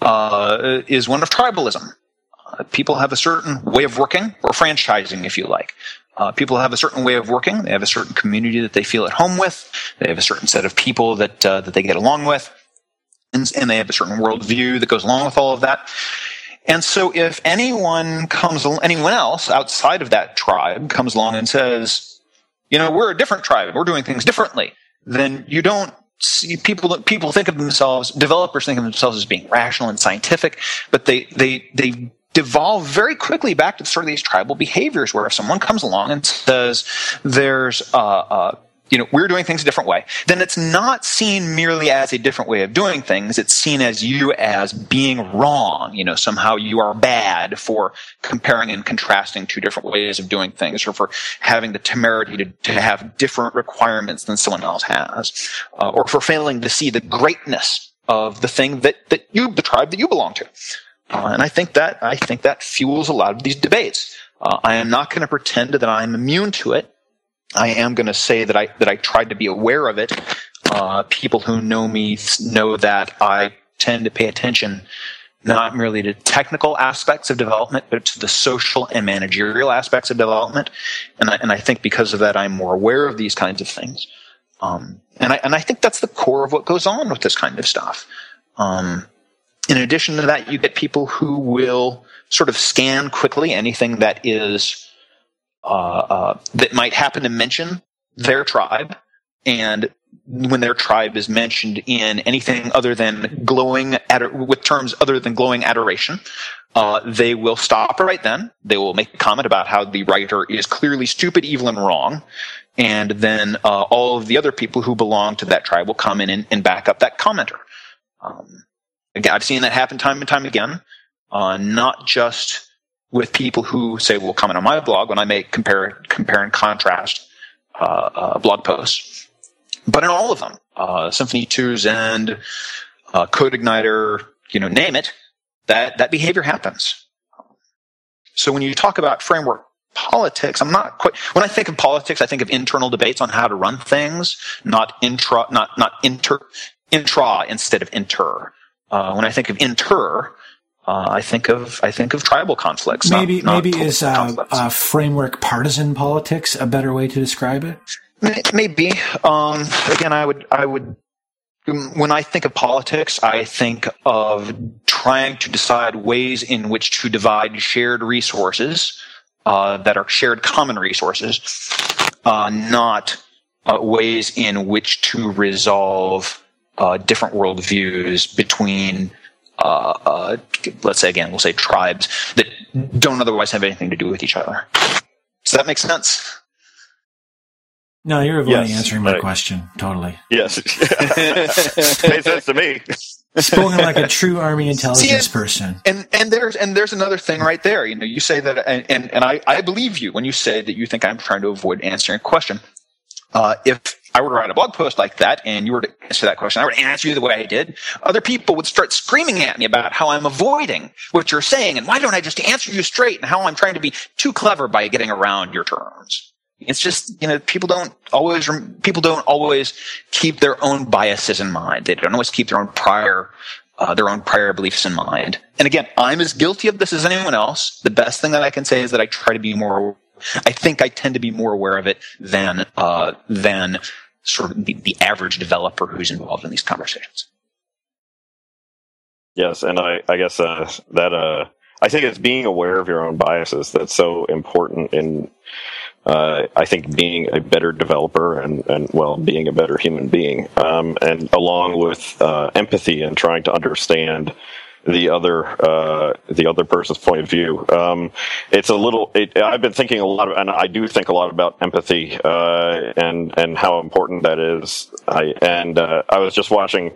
uh, is one of tribalism. Uh, people have a certain way of working, or franchising, if you like. Uh, people have a certain way of working. They have a certain community that they feel at home with. They have a certain set of people that uh, that they get along with, and, and they have a certain worldview that goes along with all of that. And so, if anyone comes, anyone else outside of that tribe comes along and says, "You know, we're a different tribe. We're doing things differently," then you don't see people people think of themselves developers think of themselves as being rational and scientific but they they they devolve very quickly back to sort of these tribal behaviors where if someone comes along and says there's uh, uh, you know, we're doing things a different way, then it's not seen merely as a different way of doing things. It's seen as you as being wrong. You know, somehow you are bad for comparing and contrasting two different ways of doing things or for having the temerity to, to have different requirements than someone else has, uh, or for failing to see the greatness of the thing that, that you, the tribe that you belong to. Uh, and I think that, I think that fuels a lot of these debates. Uh, I am not going to pretend that I'm immune to it. I am going to say that I that I tried to be aware of it. Uh, people who know me know that I tend to pay attention not merely to technical aspects of development, but to the social and managerial aspects of development. And I, and I think because of that, I'm more aware of these kinds of things. Um, and I and I think that's the core of what goes on with this kind of stuff. Um, in addition to that, you get people who will sort of scan quickly anything that is uh, uh, that might happen to mention their tribe, and when their tribe is mentioned in anything other than glowing with terms other than glowing adoration, uh, they will stop right then. They will make a comment about how the writer is clearly stupid, evil, and wrong. And then uh, all of the other people who belong to that tribe will come in and, and back up that commenter. Um, again, I've seen that happen time and time again. Uh, not just with people who say will comment on my blog when I make compare compare and contrast uh, uh, blog posts, but in all of them, uh, Symfony 2s and uh, CodeIgniter, you know, name it, that that behavior happens. So when you talk about framework politics, I'm not quite. When I think of politics, I think of internal debates on how to run things, not intra, not not inter, intra instead of inter. Uh, when I think of inter, uh, I think of I think of tribal conflicts. Maybe not, not maybe is uh, uh, framework partisan politics a better way to describe it? Maybe. Um, again, I would I would when I think of politics, I think of trying to decide ways in which to divide shared resources uh, that are shared common resources, uh, not uh, ways in which to resolve uh, different worldviews between, uh, uh, let's say again, we'll say tribes that don't otherwise have anything to do with each other. Does that make sense? No, you're avoiding yes, answering my question. Totally. Yes. (laughs) Makes sense to me. Spoken like a (laughs) true army intelligence See, and, person. And and there's and there's another thing right there. You know, you say that, and and, and I, I believe you when you say that you think I'm trying to avoid answering a question. Uh, if I were to write a blog post like that and you were to answer that question, I would answer you the way I did, other people would start screaming at me about how I'm avoiding what you're saying and why don't I just answer you straight and how I'm trying to be too clever by getting around your terms. It's just, you know, people don't always, people don't always keep their own biases in mind. They don't always keep their own prior, uh, their own prior beliefs in mind. And again, I'm as guilty of this as anyone else. The best thing that I can say is that I try to be more, I think I tend to be more aware of it than, uh, than sort of the, the average developer who's involved in these conversations. Yes. And I, I guess, uh, that, uh, I think it's being aware of your own biases that's so important in, uh, I think being a better developer and, and well, being a better human being, um, and along with uh, empathy and trying to understand the other uh, the other person's point of view. Um, it's a little. It, I've been thinking a lot, of, and I do think a lot about empathy uh, and and how important that is. I and uh, I was just watching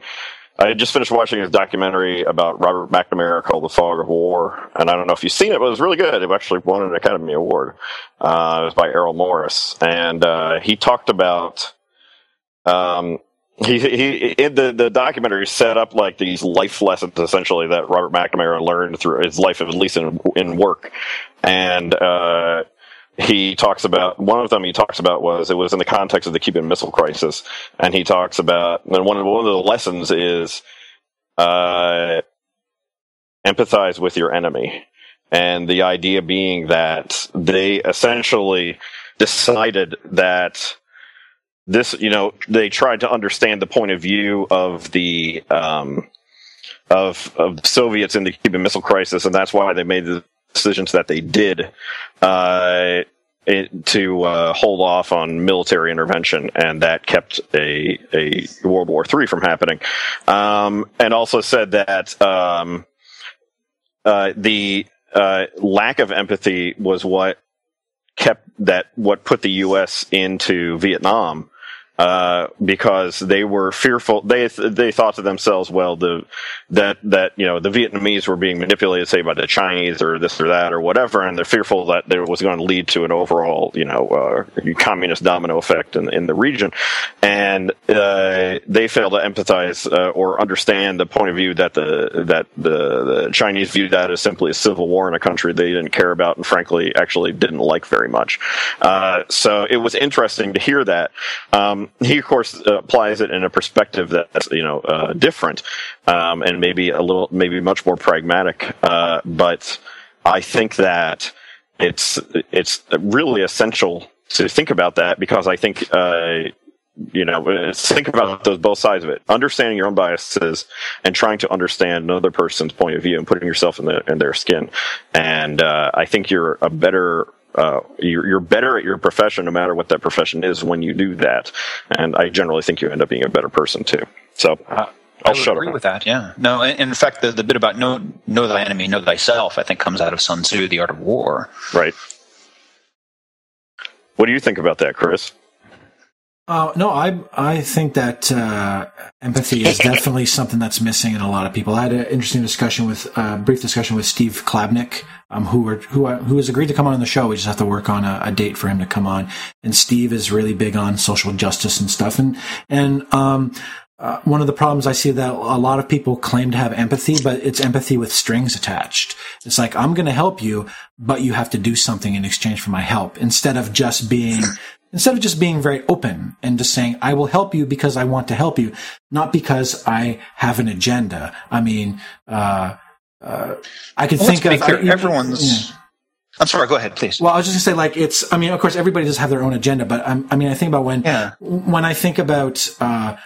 I just finished watching a documentary about Robert McNamara called The Fog of War, and I don't know if you've seen it, but it was really good. It actually won an Academy Award. Uh, it was by Errol Morris, and uh, he talked about. Um, he he in the the documentary set up like these life lessons essentially that Robert McNamara learned through his life, of at least in in work, and uh, he talks about one of them he talks about was it was in the context of the Cuban Missile Crisis, and he talks about and one of one of the lessons is uh, empathize with your enemy, and the idea being that they essentially decided that this you know they tried to understand the point of view of the um, of of the Soviets in the Cuban Missile Crisis, and that's why they made the decisions that they did uh, it, to uh, hold off on military intervention, and that kept a, a World War III from happening. Um, and also said that um, uh, the uh, lack of empathy was what kept that what put the U.S. into Vietnam uh, because they were fearful. They they thought to themselves, well, the that that you know the Vietnamese were being manipulated, say by the Chinese or this or that or whatever, and they're fearful that there was going to lead to an overall you know uh, communist domino effect in in the region, and uh, they failed to empathize uh, or understand the point of view that the that the, the Chinese viewed that as simply a civil war in a country they didn't care about and frankly actually didn't like very much. Uh, so it was interesting to hear that. Um, he of course applies it in a perspective that's you know uh, different um, and maybe a little maybe much more pragmatic. Uh, but I think that it's it's really essential to think about that because I think. Uh, you know, think about those both sides of it. Understanding your own biases and trying to understand another person's point of view and putting yourself in, the, in their skin. And uh, I think you're a better uh, you're, you're better at your profession, no matter what that profession is, when you do that. And I generally think you end up being a better person too. So. Uh, I'll I would agree up. with that. Yeah. No. In fact, the, the bit about know know thy enemy, know thyself, I think comes out of Sun Tzu, The Art of War. Right. What do you think about that, Chris? Uh, no, I I think that uh, empathy is definitely something that's missing in a lot of people. I had an interesting discussion with a uh, brief discussion with Steve Klabnik, um, who who who has agreed to come on the show. We just have to work on a, a, date for him to come on. And Steve is really big on social justice and stuff. And and um, uh, one of the problems I see that a lot of people claim to have empathy, but it's empathy with strings attached. It's like, I'm going to help you, but you have to do something in exchange for my help instead of just being instead of just being very open and just saying, I will help you because I want to help you, not because I have an agenda. I mean, uh, uh, I can well, think of clear, everyone's. Yeah. I'm sorry. Go ahead, please. Well, I was just gonna say, like, it's. I mean, of course, everybody does have their own agenda, but I'm, i mean, I think about when, yeah. when I think about uh,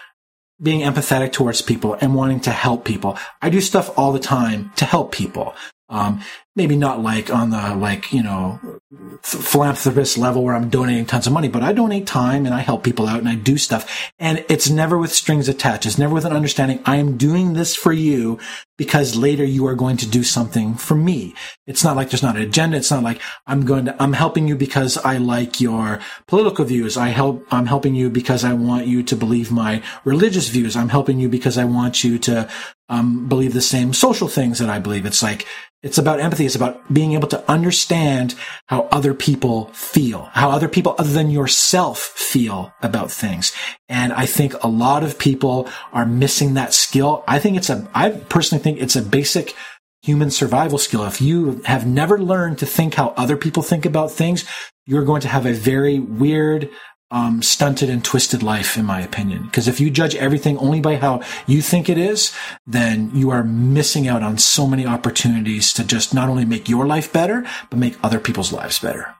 being empathetic towards people and wanting to help people. I do stuff all the time to help people. Um, maybe not like on the like you know philanthropist level where I'm donating tons of money, but I donate time and I help people out and I do stuff. And it's never with strings attached. It's never with an understanding I am doing this for you because later you are going to do something for me. It's not like there's not an agenda. It's not like I'm going to I'm helping you because I like your political views. I help I'm helping you because I want you to believe my religious views. I'm helping you because I want you to um, believe the same social things that I believe. It's like it's about empathy. It's about being able to understand how other people feel, how other people other than yourself feel about things. And I think a lot of people are missing that skill. I think it's a, I personally think it's a basic human survival skill. If you have never learned to think how other people think about things, you're going to have a very weird, um, stunted and twisted life, in my opinion. Because if you judge everything only by how you think it is, then you are missing out on so many opportunities to just not only make your life better, but make other people's lives better.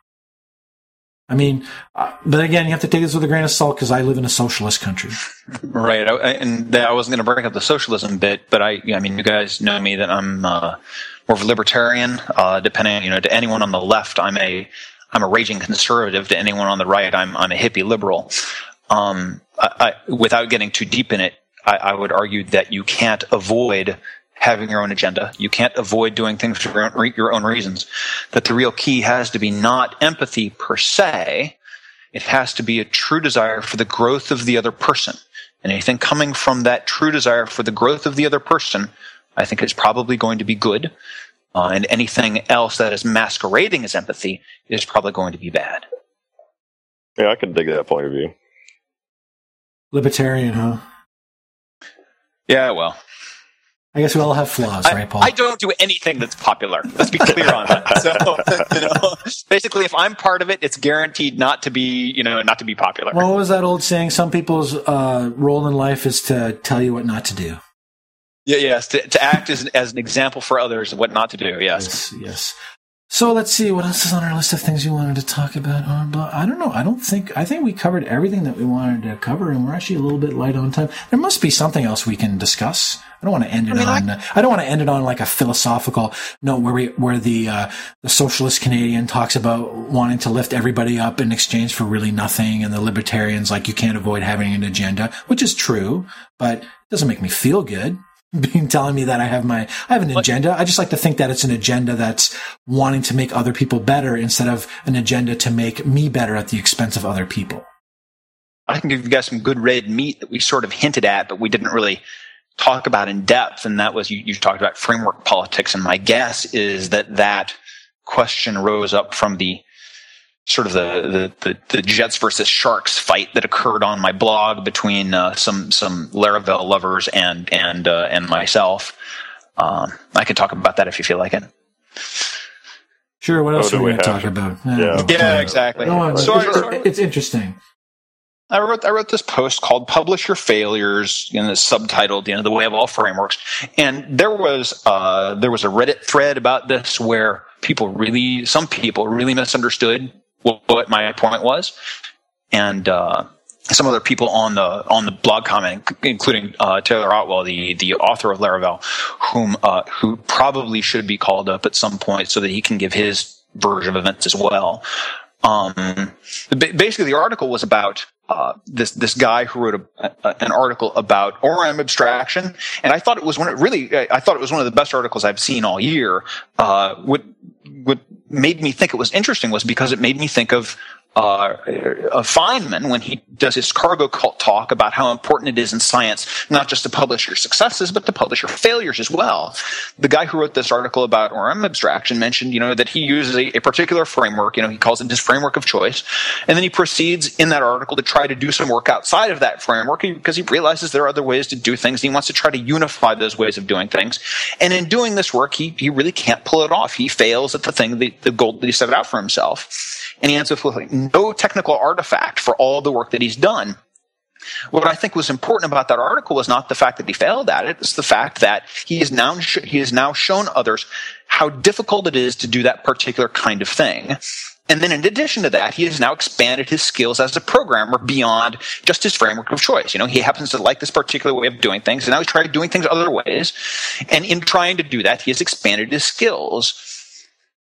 I mean, uh, but again, you have to take this with a grain of salt because I live in a socialist country. (laughs) Right, I, and I wasn't going to bring up the socialism bit, but I, I mean, you guys know me that I'm uh, more of a libertarian. Uh, depending, you know, to anyone on the left, I'm a I'm a raging conservative. To anyone on the right, I'm I'm a hippie liberal. Um, I, I, without getting too deep in it, I, I, would argue that you can't avoid having your own agenda. You can't avoid doing things for your own, your own reasons. That the real key has to be not empathy per se. It has to be a true desire for the growth of the other person. And anything coming from that true desire for the growth of the other person, I think is probably going to be good. Uh, and anything else that is masquerading as empathy is probably going to be bad. Yeah, I can dig that point of view. Libertarian, huh? Yeah, well. I guess we all have flaws, I, right, Paul? I don't do anything that's popular. Let's be clear on that. (laughs) So, (laughs) you know, basically, if I'm part of it, it's guaranteed not to be, you know, not to be popular. Well, what was that old saying? Some people's uh, role in life is to tell you what not to do. Yeah, yes, to, to act as, as an example for others of what not to do. Yes. yes, yes. So let's see what else is on our list of things we wanted to talk about. I don't know. I don't think I think we covered everything that we wanted to cover, and we're actually a little bit light on time. There must be something else we can discuss. I don't want to end it I mean, on. I, I, don't want to end it on like a philosophical note where we where the uh, the socialist Canadian talks about wanting to lift everybody up in exchange for really nothing, and the libertarians like you can't avoid having an agenda, which is true, but it doesn't make me feel good (laughs) being telling me that I have my I have an agenda. I just like to think that it's an agenda that's wanting to make other people better instead of an agenda to make me better at the expense of other people. I think give you guys some good red meat that we sort of hinted at, but we didn't really talk about in depth. And that was you, you talked about framework politics, and my guess is that that question rose up from the sort of the, the, the, the, Jets versus Sharks fight that occurred on my blog between uh, some some Laravel lovers and and uh, and myself. Um, I can talk about that if you feel like it. Sure. What else oh, are we going to talk about? Yeah, yeah exactly. No, so it's, it's interesting. I wrote I wrote this post called "Publish Your Failures" and it's subtitled "You know the Way of All Frameworks." And there was uh, there was a Reddit thread about this where people really some people really misunderstood what my point was, and uh, some other people on the on the blog comment, including uh, Taylor Otwell, the the author of Laravel, whom uh, who probably should be called up at some point so that he can give his version of events as well. Um, basically, the article was about uh, this this guy who wrote a, a, an article about ORM abstraction, and I thought it was one of, really I thought it was one of the best articles I've seen all year. Uh, what made me think it was interesting was because it made me think of uh, Feynman when he does his cargo cult talk about how important it is in science not just to publish your successes but to publish your failures as well. The guy who wrote this article about ORM abstraction mentioned, you know, that he uses a, a particular framework. You know, he calls it his framework of choice, and then he proceeds in that article to try to do some work outside of that framework because he realizes there are other ways to do things. And he wants to try to unify those ways of doing things, and in doing this work, he he really can't pull it off. He fails at the thing, the, the goal that he set out for himself and he ends up with no technical artifact for all the work that he's done. What I think was important about that article was not the fact that he failed at it; it's the fact that he has now he has now shown others how difficult it is to do that particular kind of thing. And then in addition to that, he has now expanded his skills as a programmer beyond just his framework of choice. You know, he happens to like this particular way of doing things, and now he's tried doing things other ways. And in trying to do that, he has expanded his skills.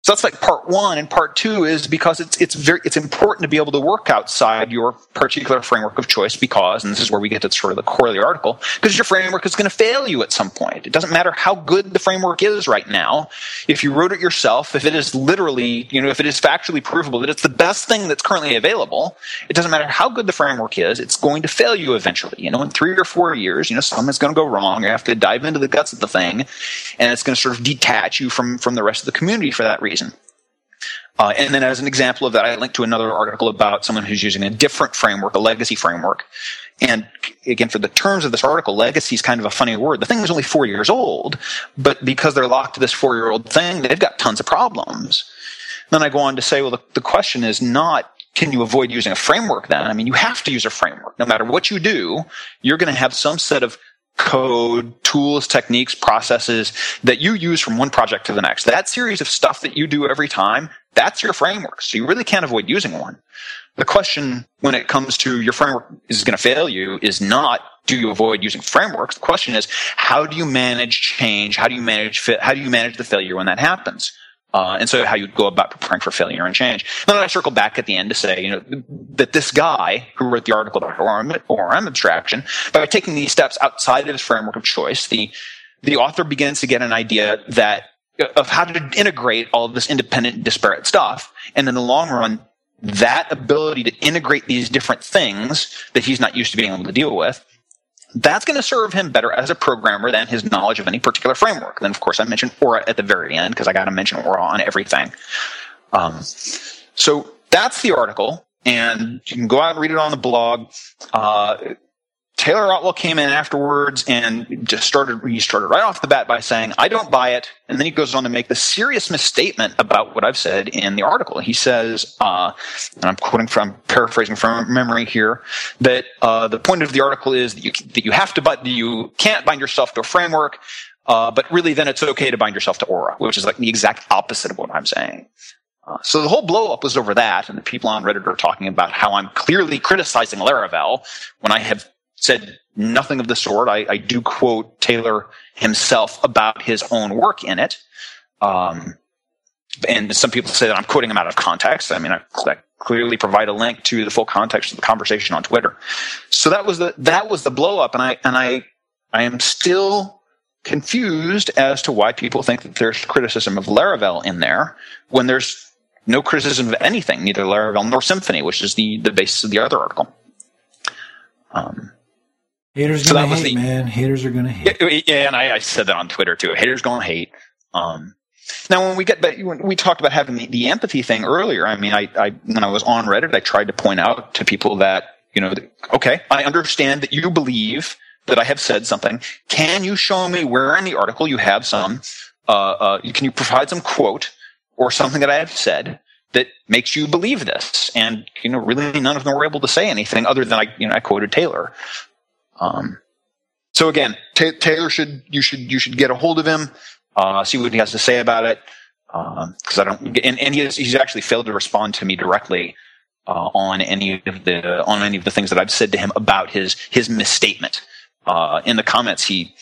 So that's like part one, and part two is because it's it's very it's important to be able to work outside your particular framework of choice because, and this is where we get to sort of the core of the article, because your framework is going to fail you at some point. It doesn't matter how good the framework is right now. If you wrote it yourself, if it is literally, you know, if it is factually provable that it's the best thing that's currently available, it doesn't matter how good the framework is, it's going to fail you eventually. You know, in three or four years, you know, something's going to go wrong. You have to dive into the guts of the thing, and it's going to sort of detach you from from the rest of the community for that reason. Uh, and then as an example of that, I linked to another article about someone who's using a different framework, a legacy framework. And again, for the terms of this article, legacy is kind of a funny word. The thing is only four years old, but because they're locked to this four year old thing, they've got tons of problems. Then I go on to say, well, the, the question is not can you avoid using a framework then? I mean, you have to use a framework. No matter what you do, you're going to have some set of code, tools, techniques, processes that you use from one project to the next. That series of stuff that you do every time, that's your framework. So you really can't avoid using one. The question when it comes to your framework is going to fail you is not do you avoid using frameworks? The question is how do you manage change? How do you manage fit? how do you manage the failure when that happens? Uh, and so how you go about preparing for failure and change. And then I circle back at the end to say, you know, that this guy who wrote the article about ORM, ORM abstraction, by taking these steps outside of his framework of choice, the, the author begins to get an idea that of how to integrate all this independent, disparate stuff. And in the long run, that ability to integrate these different things that he's not used to being able to deal with that's going to serve him better as a programmer than his knowledge of any particular framework. Then, of course, I mentioned Aura at the very end because I got to mention Aura on everything. Um, so that's the article, and you can go out and read it on the blog. Uh, Taylor Otwell came in afterwards and just started, he started right off the bat by saying, I don't buy it. And then he goes on to make the serious misstatement about what I've said in the article. He says, uh, and I'm quoting from, paraphrasing from memory here, that, uh, the point of the article is that you, that you have to, but you can't bind yourself to a framework. Uh, but really then it's okay to bind yourself to Aura, which is like the exact opposite of what I'm saying. Uh, so the whole blow up was over that, and the people on Reddit are talking about how I'm clearly criticizing Laravel when I have said nothing of the sort. I, I do quote Taylor himself about his own work in it. Um, and some people say that I'm quoting him out of context. I mean, I, I, clearly provide a link to the full context of the conversation on Twitter. So that was the that was the blow up, and I and I I am still confused as to why people think that there's criticism of Laravel in there when there's no criticism of anything, neither Laravel nor Symfony, which is the the basis of the other article. Um, Haters so gonna hate, the, man. Haters are gonna hate. Yeah, yeah and I, I, said that on Twitter too. Haters gonna hate. Um, now, when we get back, when we talked about having the, the empathy thing earlier, I mean, I, I, when I was on Reddit, I tried to point out to people that, you know, okay, I understand that you believe that I have said something. Can you show me where in the article you have some, uh, uh, can you provide some quote or something that I have said that makes you believe this? And, you know, really none of them were able to say anything other than I, you know, I quoted Taylor. Um, so again, T- Taylor should you should you should get a hold of him, uh, see what he has to say about it. Because um, I don't, and, and he has, he's actually failed to respond to me directly uh, on any of the on any of the things that I've said to him about his his misstatement. Uh, in the comments, he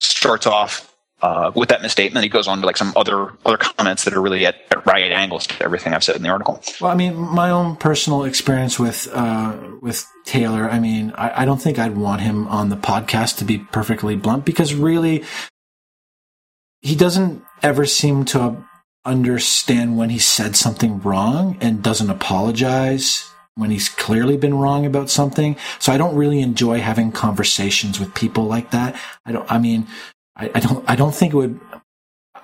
starts off uh, with that misstatement. He goes on to like some other other comments that are really at, at, right angles to everything I've said in the article. Well, I mean, my own personal experience with uh, with Taylor. I mean, I, I don't think I'd want him on the podcast to be perfectly blunt because really, he doesn't ever seem to understand when he said something wrong and doesn't apologize when he's clearly been wrong about something. So I don't really enjoy having conversations with people like that. I don't, I mean, I, I don't I don't think it would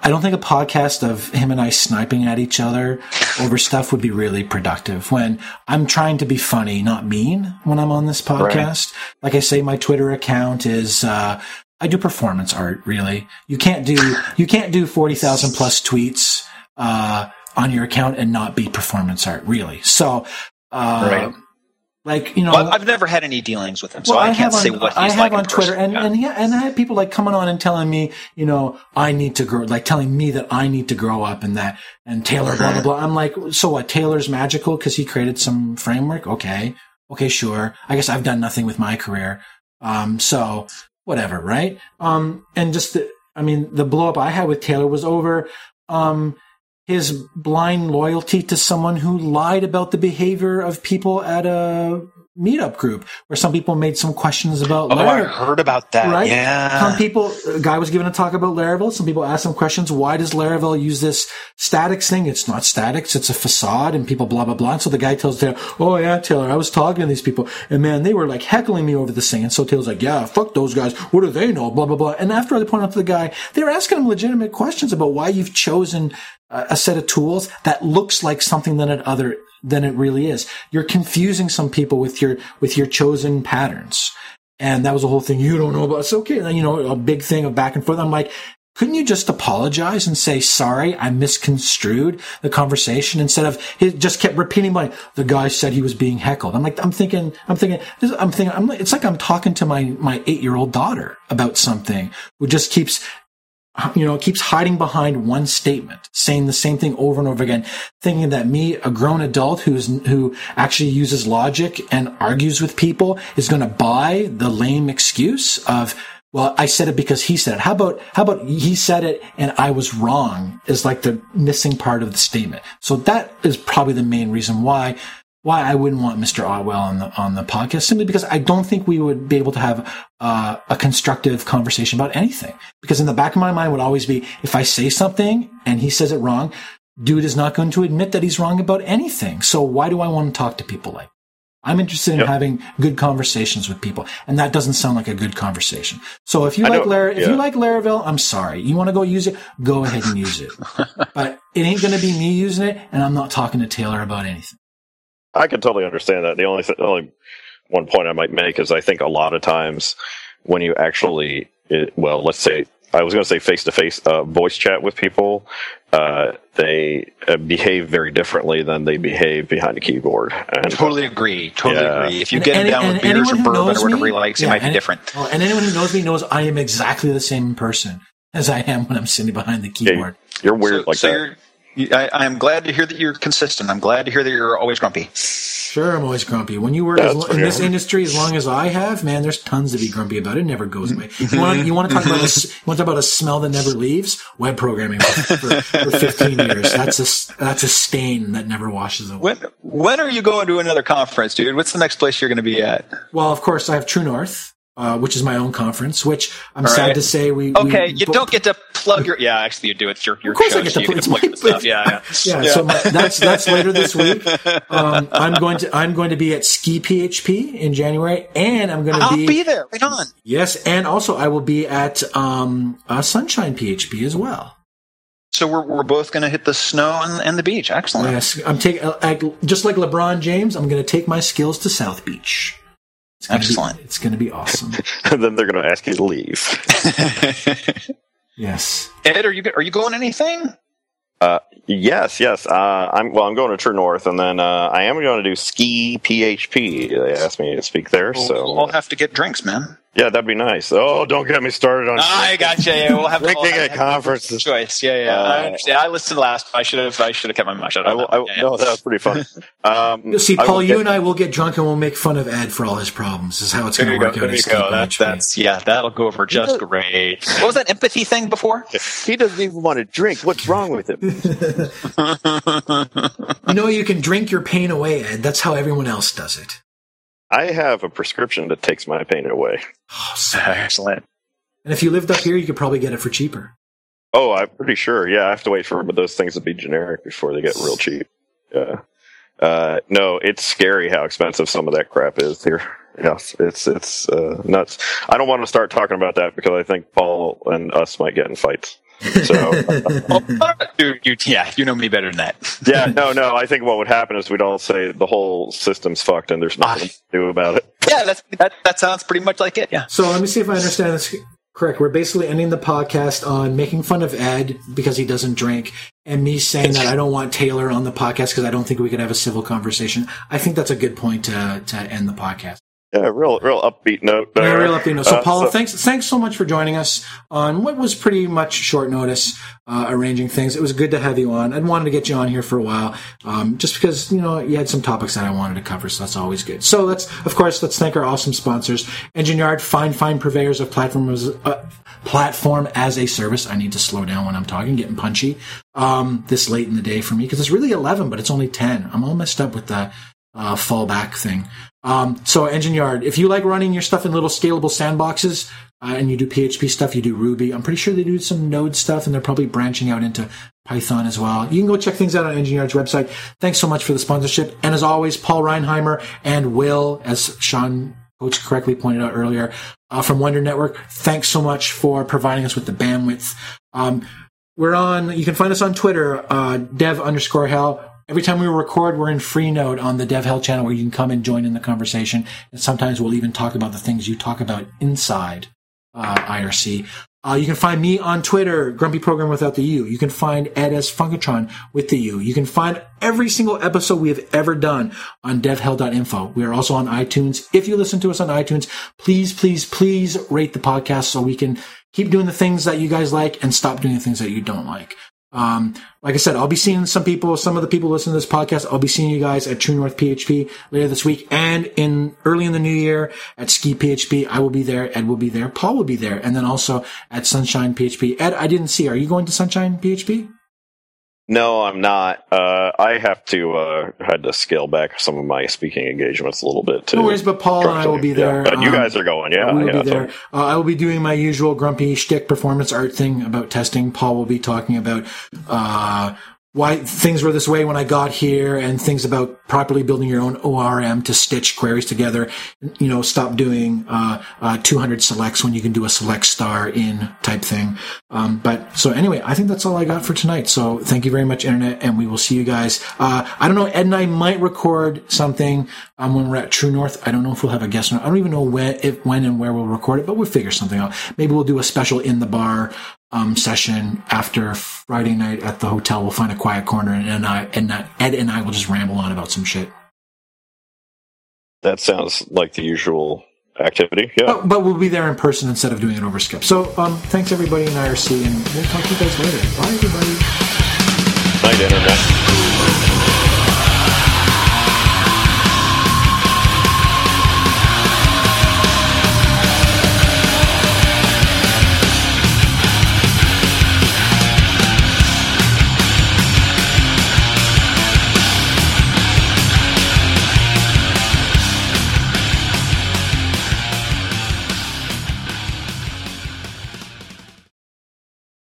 I don't think a podcast of him and I sniping at each other over stuff would be really productive when I'm trying to be funny, not mean when I'm on this podcast. Right. Like I say, my Twitter account is, uh, I do performance art, really. You can't do, you can't do 40,000 plus tweets, uh, on your account and not be performance art, really. So, uh, right. Like you know, Well, I've never had any dealings with him, so well, I, can't have say on, what he's I have like on Twitter, and Yeah. and yeah, and I had people like coming on and telling me, you know, I need to grow, like telling me that I need to grow up and that, and Taylor, blah blah blah. I'm like, so what? Taylor's magical because he created some framework. Okay, okay, sure. I guess I've done nothing with my career, um, so whatever, right? Um, and just the, I mean, the blow up I had with Taylor was over. Um, his blind loyalty to someone who lied about the behavior of people at a meetup group where some people made some questions about oh, I heard about that. right? Yeah. Some people, a guy was given a talk about Laravel. Some people asked some questions. Why does Laravel use this statics thing? It's not statics. It's a facade and people blah, blah, blah. And so the guy tells Taylor, Oh yeah, Taylor, I was talking to these people and man, they were like heckling me over this thing. And so Taylor's like, yeah, fuck those guys. What do they know? Blah, blah, blah. And after I point out to the guy, they were asking him legitimate questions about why you've chosen a set of tools that looks like something that it other than it really is. You're confusing some people with your with your chosen patterns. And that was the whole thing. You don't know about it's okay. And, you know, a big thing of back and forth. I'm like, couldn't you just apologize and say, sorry, I misconstrued the conversation instead of he just kept repeating like the guy said he was being heckled. I'm like, I'm thinking, I'm thinking, I'm thinking, I'm it's like I'm talking to my, my eight year old daughter about something who just keeps you know, keeps hiding behind one statement, saying the same thing over and over again, thinking that me, a grown adult who's, who actually uses logic and argues with people is going to buy the lame excuse of, well, I said it because he said it. How about, how about he said it and I was wrong is like the missing part of the statement. So that is probably the main reason why why I wouldn't want Mr. Otwell on the on the podcast simply because I don't think we would be able to have uh, a constructive conversation about anything. Because in the back of my mind would always be if I say something and he says it wrong, dude is not going to admit that he's wrong about anything. So why do I want to talk to people like? I'm interested in Yep. having good conversations with people, and that doesn't sound like a good conversation. So if you I like know, Lar- if yeah. you like Laravel, I'm sorry. You want to go use it, go ahead and use it. (laughs) but it ain't going to be me using it, and I'm not talking to Taylor about anything. I can totally understand that. The only th- only one point I might make is I think a lot of times when you actually, it, well, let's say I was going to say face to face voice chat with people, uh, they uh, behave very differently than they behave behind a keyboard. And Totally agree. Totally Yeah. agree. If you And get him any- down with beers or anyone bourbon or whatever me- he likes, yeah, it might be and- different. Oh, and anyone who knows me knows I am exactly the same person as I am when I'm sitting behind the keyboard. you're weird so, like so that. You're, you- I, I'm glad to hear that you're consistent. I'm glad to hear that you're always grumpy. Sure, I'm always grumpy. When you work as, lo- in this industry as long as I have, man, there's tons to be grumpy about. It never goes away. You want, you want to talk about a, s- (laughs) you want to talk about a smell that never leaves? Web programming for, for, for 15 years. That's a s- that's a stain that never washes away. When when are you going to another conference, dude? What's the next place you're going to be at? Well, of course, I have True North, uh, which is my own conference. Which I'm All sad right. to say we Okay, we, you don't get to plug your. Yeah, actually, you do. It's your your Of course show, I get to you put- get to plug my- stuff. Yeah, yeah. (laughs) Yeah, so my, that's that's later this week. Um, I'm going to I'm going to be at Ski PHP in January, and I'm going to I'll be, be there. Right on. yes, and also I will be at um, uh, Sunshine PHP as well. So we're we're both going to hit the snow and, and the beach. Excellent. Yes, I'm taking just like LeBron James. I'm going to take my skills to South Beach. It's gonna be- Excellent. it's going to be awesome. and (laughs) then they're going to ask you to leave. (laughs) yes. Ed, are you are you going anything? Uh, yes, yes. Uh, I'm well. I'm going to True North, and then uh, I am going to do ski PHP. They asked me to speak there, so we'll have to get drinks, man. Yeah, that'd be nice. Oh, don't get me started on. I got you. Yeah, we'll have Drinking we'll have- at have conferences. Choice. Yeah, yeah. Uh, I understand. I listened last. I should have. I should have kept my mouth shut. I on will, that I one. will, Yeah, no, yeah. that was pretty fun. (laughs) Um, You see, Paul, you get- and I will get drunk and we'll make fun of Ed for all his problems. Is how it's going you to go. work out. There you go. That's that's yeah. That'll go over just great. What was that empathy thing before? (laughs) he doesn't even want to drink. What's wrong with him? (laughs) You know, you can drink your pain away, Ed. That's how everyone else does it. I have a prescription that takes my pain away. Oh, so- Excellent. and if you lived up here, you could probably get it for cheaper. Oh, I'm pretty sure. Yeah, I have to wait for those things to be generic before they get real cheap. Yeah. Uh, no, it's scary how expensive some of that crap is here. Yes, it's it's uh, nuts. I don't want to start talking about that because I think Paul and us might get in fights. So (laughs) oh, Dude, you, yeah, you know me better than that. yeah, no, no. I think what would happen is we'd all say the whole system's fucked and there's nothing ah. to do about it. Yeah, that's that. That sounds pretty much like it. Yeah. so let me see if I understand this. Correct. We're basically ending the podcast on making fun of Ed because he doesn't drink, and me saying that I don't want Taylor on the podcast because I don't think we could have a civil conversation. I think that's a good point to to end the podcast. Yeah, real, real upbeat note. There. Yeah, real upbeat note. So, Uh, Paula, so- thanks, thanks so much for joining us on what was pretty much short notice, uh, arranging things. It was good to have you on. I'd wanted to get you on here for a while, um, just because you know you had some topics that I wanted to cover, so that's always good. So let's, of course, let's thank our awesome sponsors, Engine Yard, fine, fine purveyors of platforms. Uh, platform as a service. I need to slow down when I'm talking, getting punchy. Um, this late in the day for me because it's really 11, but it's only 10. I'm all messed up with the uh, fallback thing. Um, so Engine Yard, if you like running your stuff in little scalable sandboxes uh, and you do PHP stuff, you do Ruby. I'm pretty sure they do some Node stuff, and they're probably branching out into Python as well. You can go check things out on Engine Yard's website. Thanks so much for the sponsorship, and as always, Paul Reinheimer and Will, as Sean Coates correctly pointed out earlier, uh, from Wonder Network. Thanks so much for providing us with the bandwidth. Um, we're on. You can find us on Twitter, uh, dev underscore hell. Every time we record, we're in Freenode on the Dev Hell channel where you can come and join in the conversation. And sometimes we'll even talk about the things you talk about inside uh, IRC. Uh, you can find me on Twitter, Grumpy Program without the U. You can find Ed as Funkatron with the U. You can find every single episode we have ever done on devhell.info. We are also on iTunes. If you listen to us on iTunes, please, please, please rate the podcast so we can keep doing the things that you guys like and stop doing the things that you don't like. Um, like I said, I'll be seeing some people, some of the people listening to this podcast. I'll be seeing you guys at True North PHP later this week and in early in the new year at Ski PHP. I will be there. Ed will be there. Paul will be there. And then also at Sunshine PHP. Ed, I didn't see. Are you going to Sunshine PHP? No, I'm not. Uh, I have to uh, had to scale back some of my speaking engagements a little bit too. No worries, but Paul and I will be Yeah, there. you Um, guys are going, yeah. we will yeah, be there. Uh, I will be doing my usual grumpy shtick performance art thing about testing. Paul will be talking about uh, why things were this way when I got here, and things about properly building your own ORM to stitch queries together. You know, stop doing uh, uh, 200 selects when you can do a select star in type thing. Um, but so anyway, I think that's all I got for tonight. So thank you very much, internet, and we will see you guys. Uh, I don't know. Ed and I might record something um, when we're at True North. I don't know if we'll have a guest or not. I don't even know when, if, when, and where we'll record it, but we'll figure something out. Maybe we'll do a special in the bar um, session after Friday night at the hotel. We'll find a quiet corner, and, and I and uh, Ed and I will just ramble on about some shit. That sounds like the usual activity. Yeah. But, but we'll be there in person instead of doing it over Skype. So um, thanks everybody in IRC, and we'll talk to you guys later. Bye, everybody. Night, internet.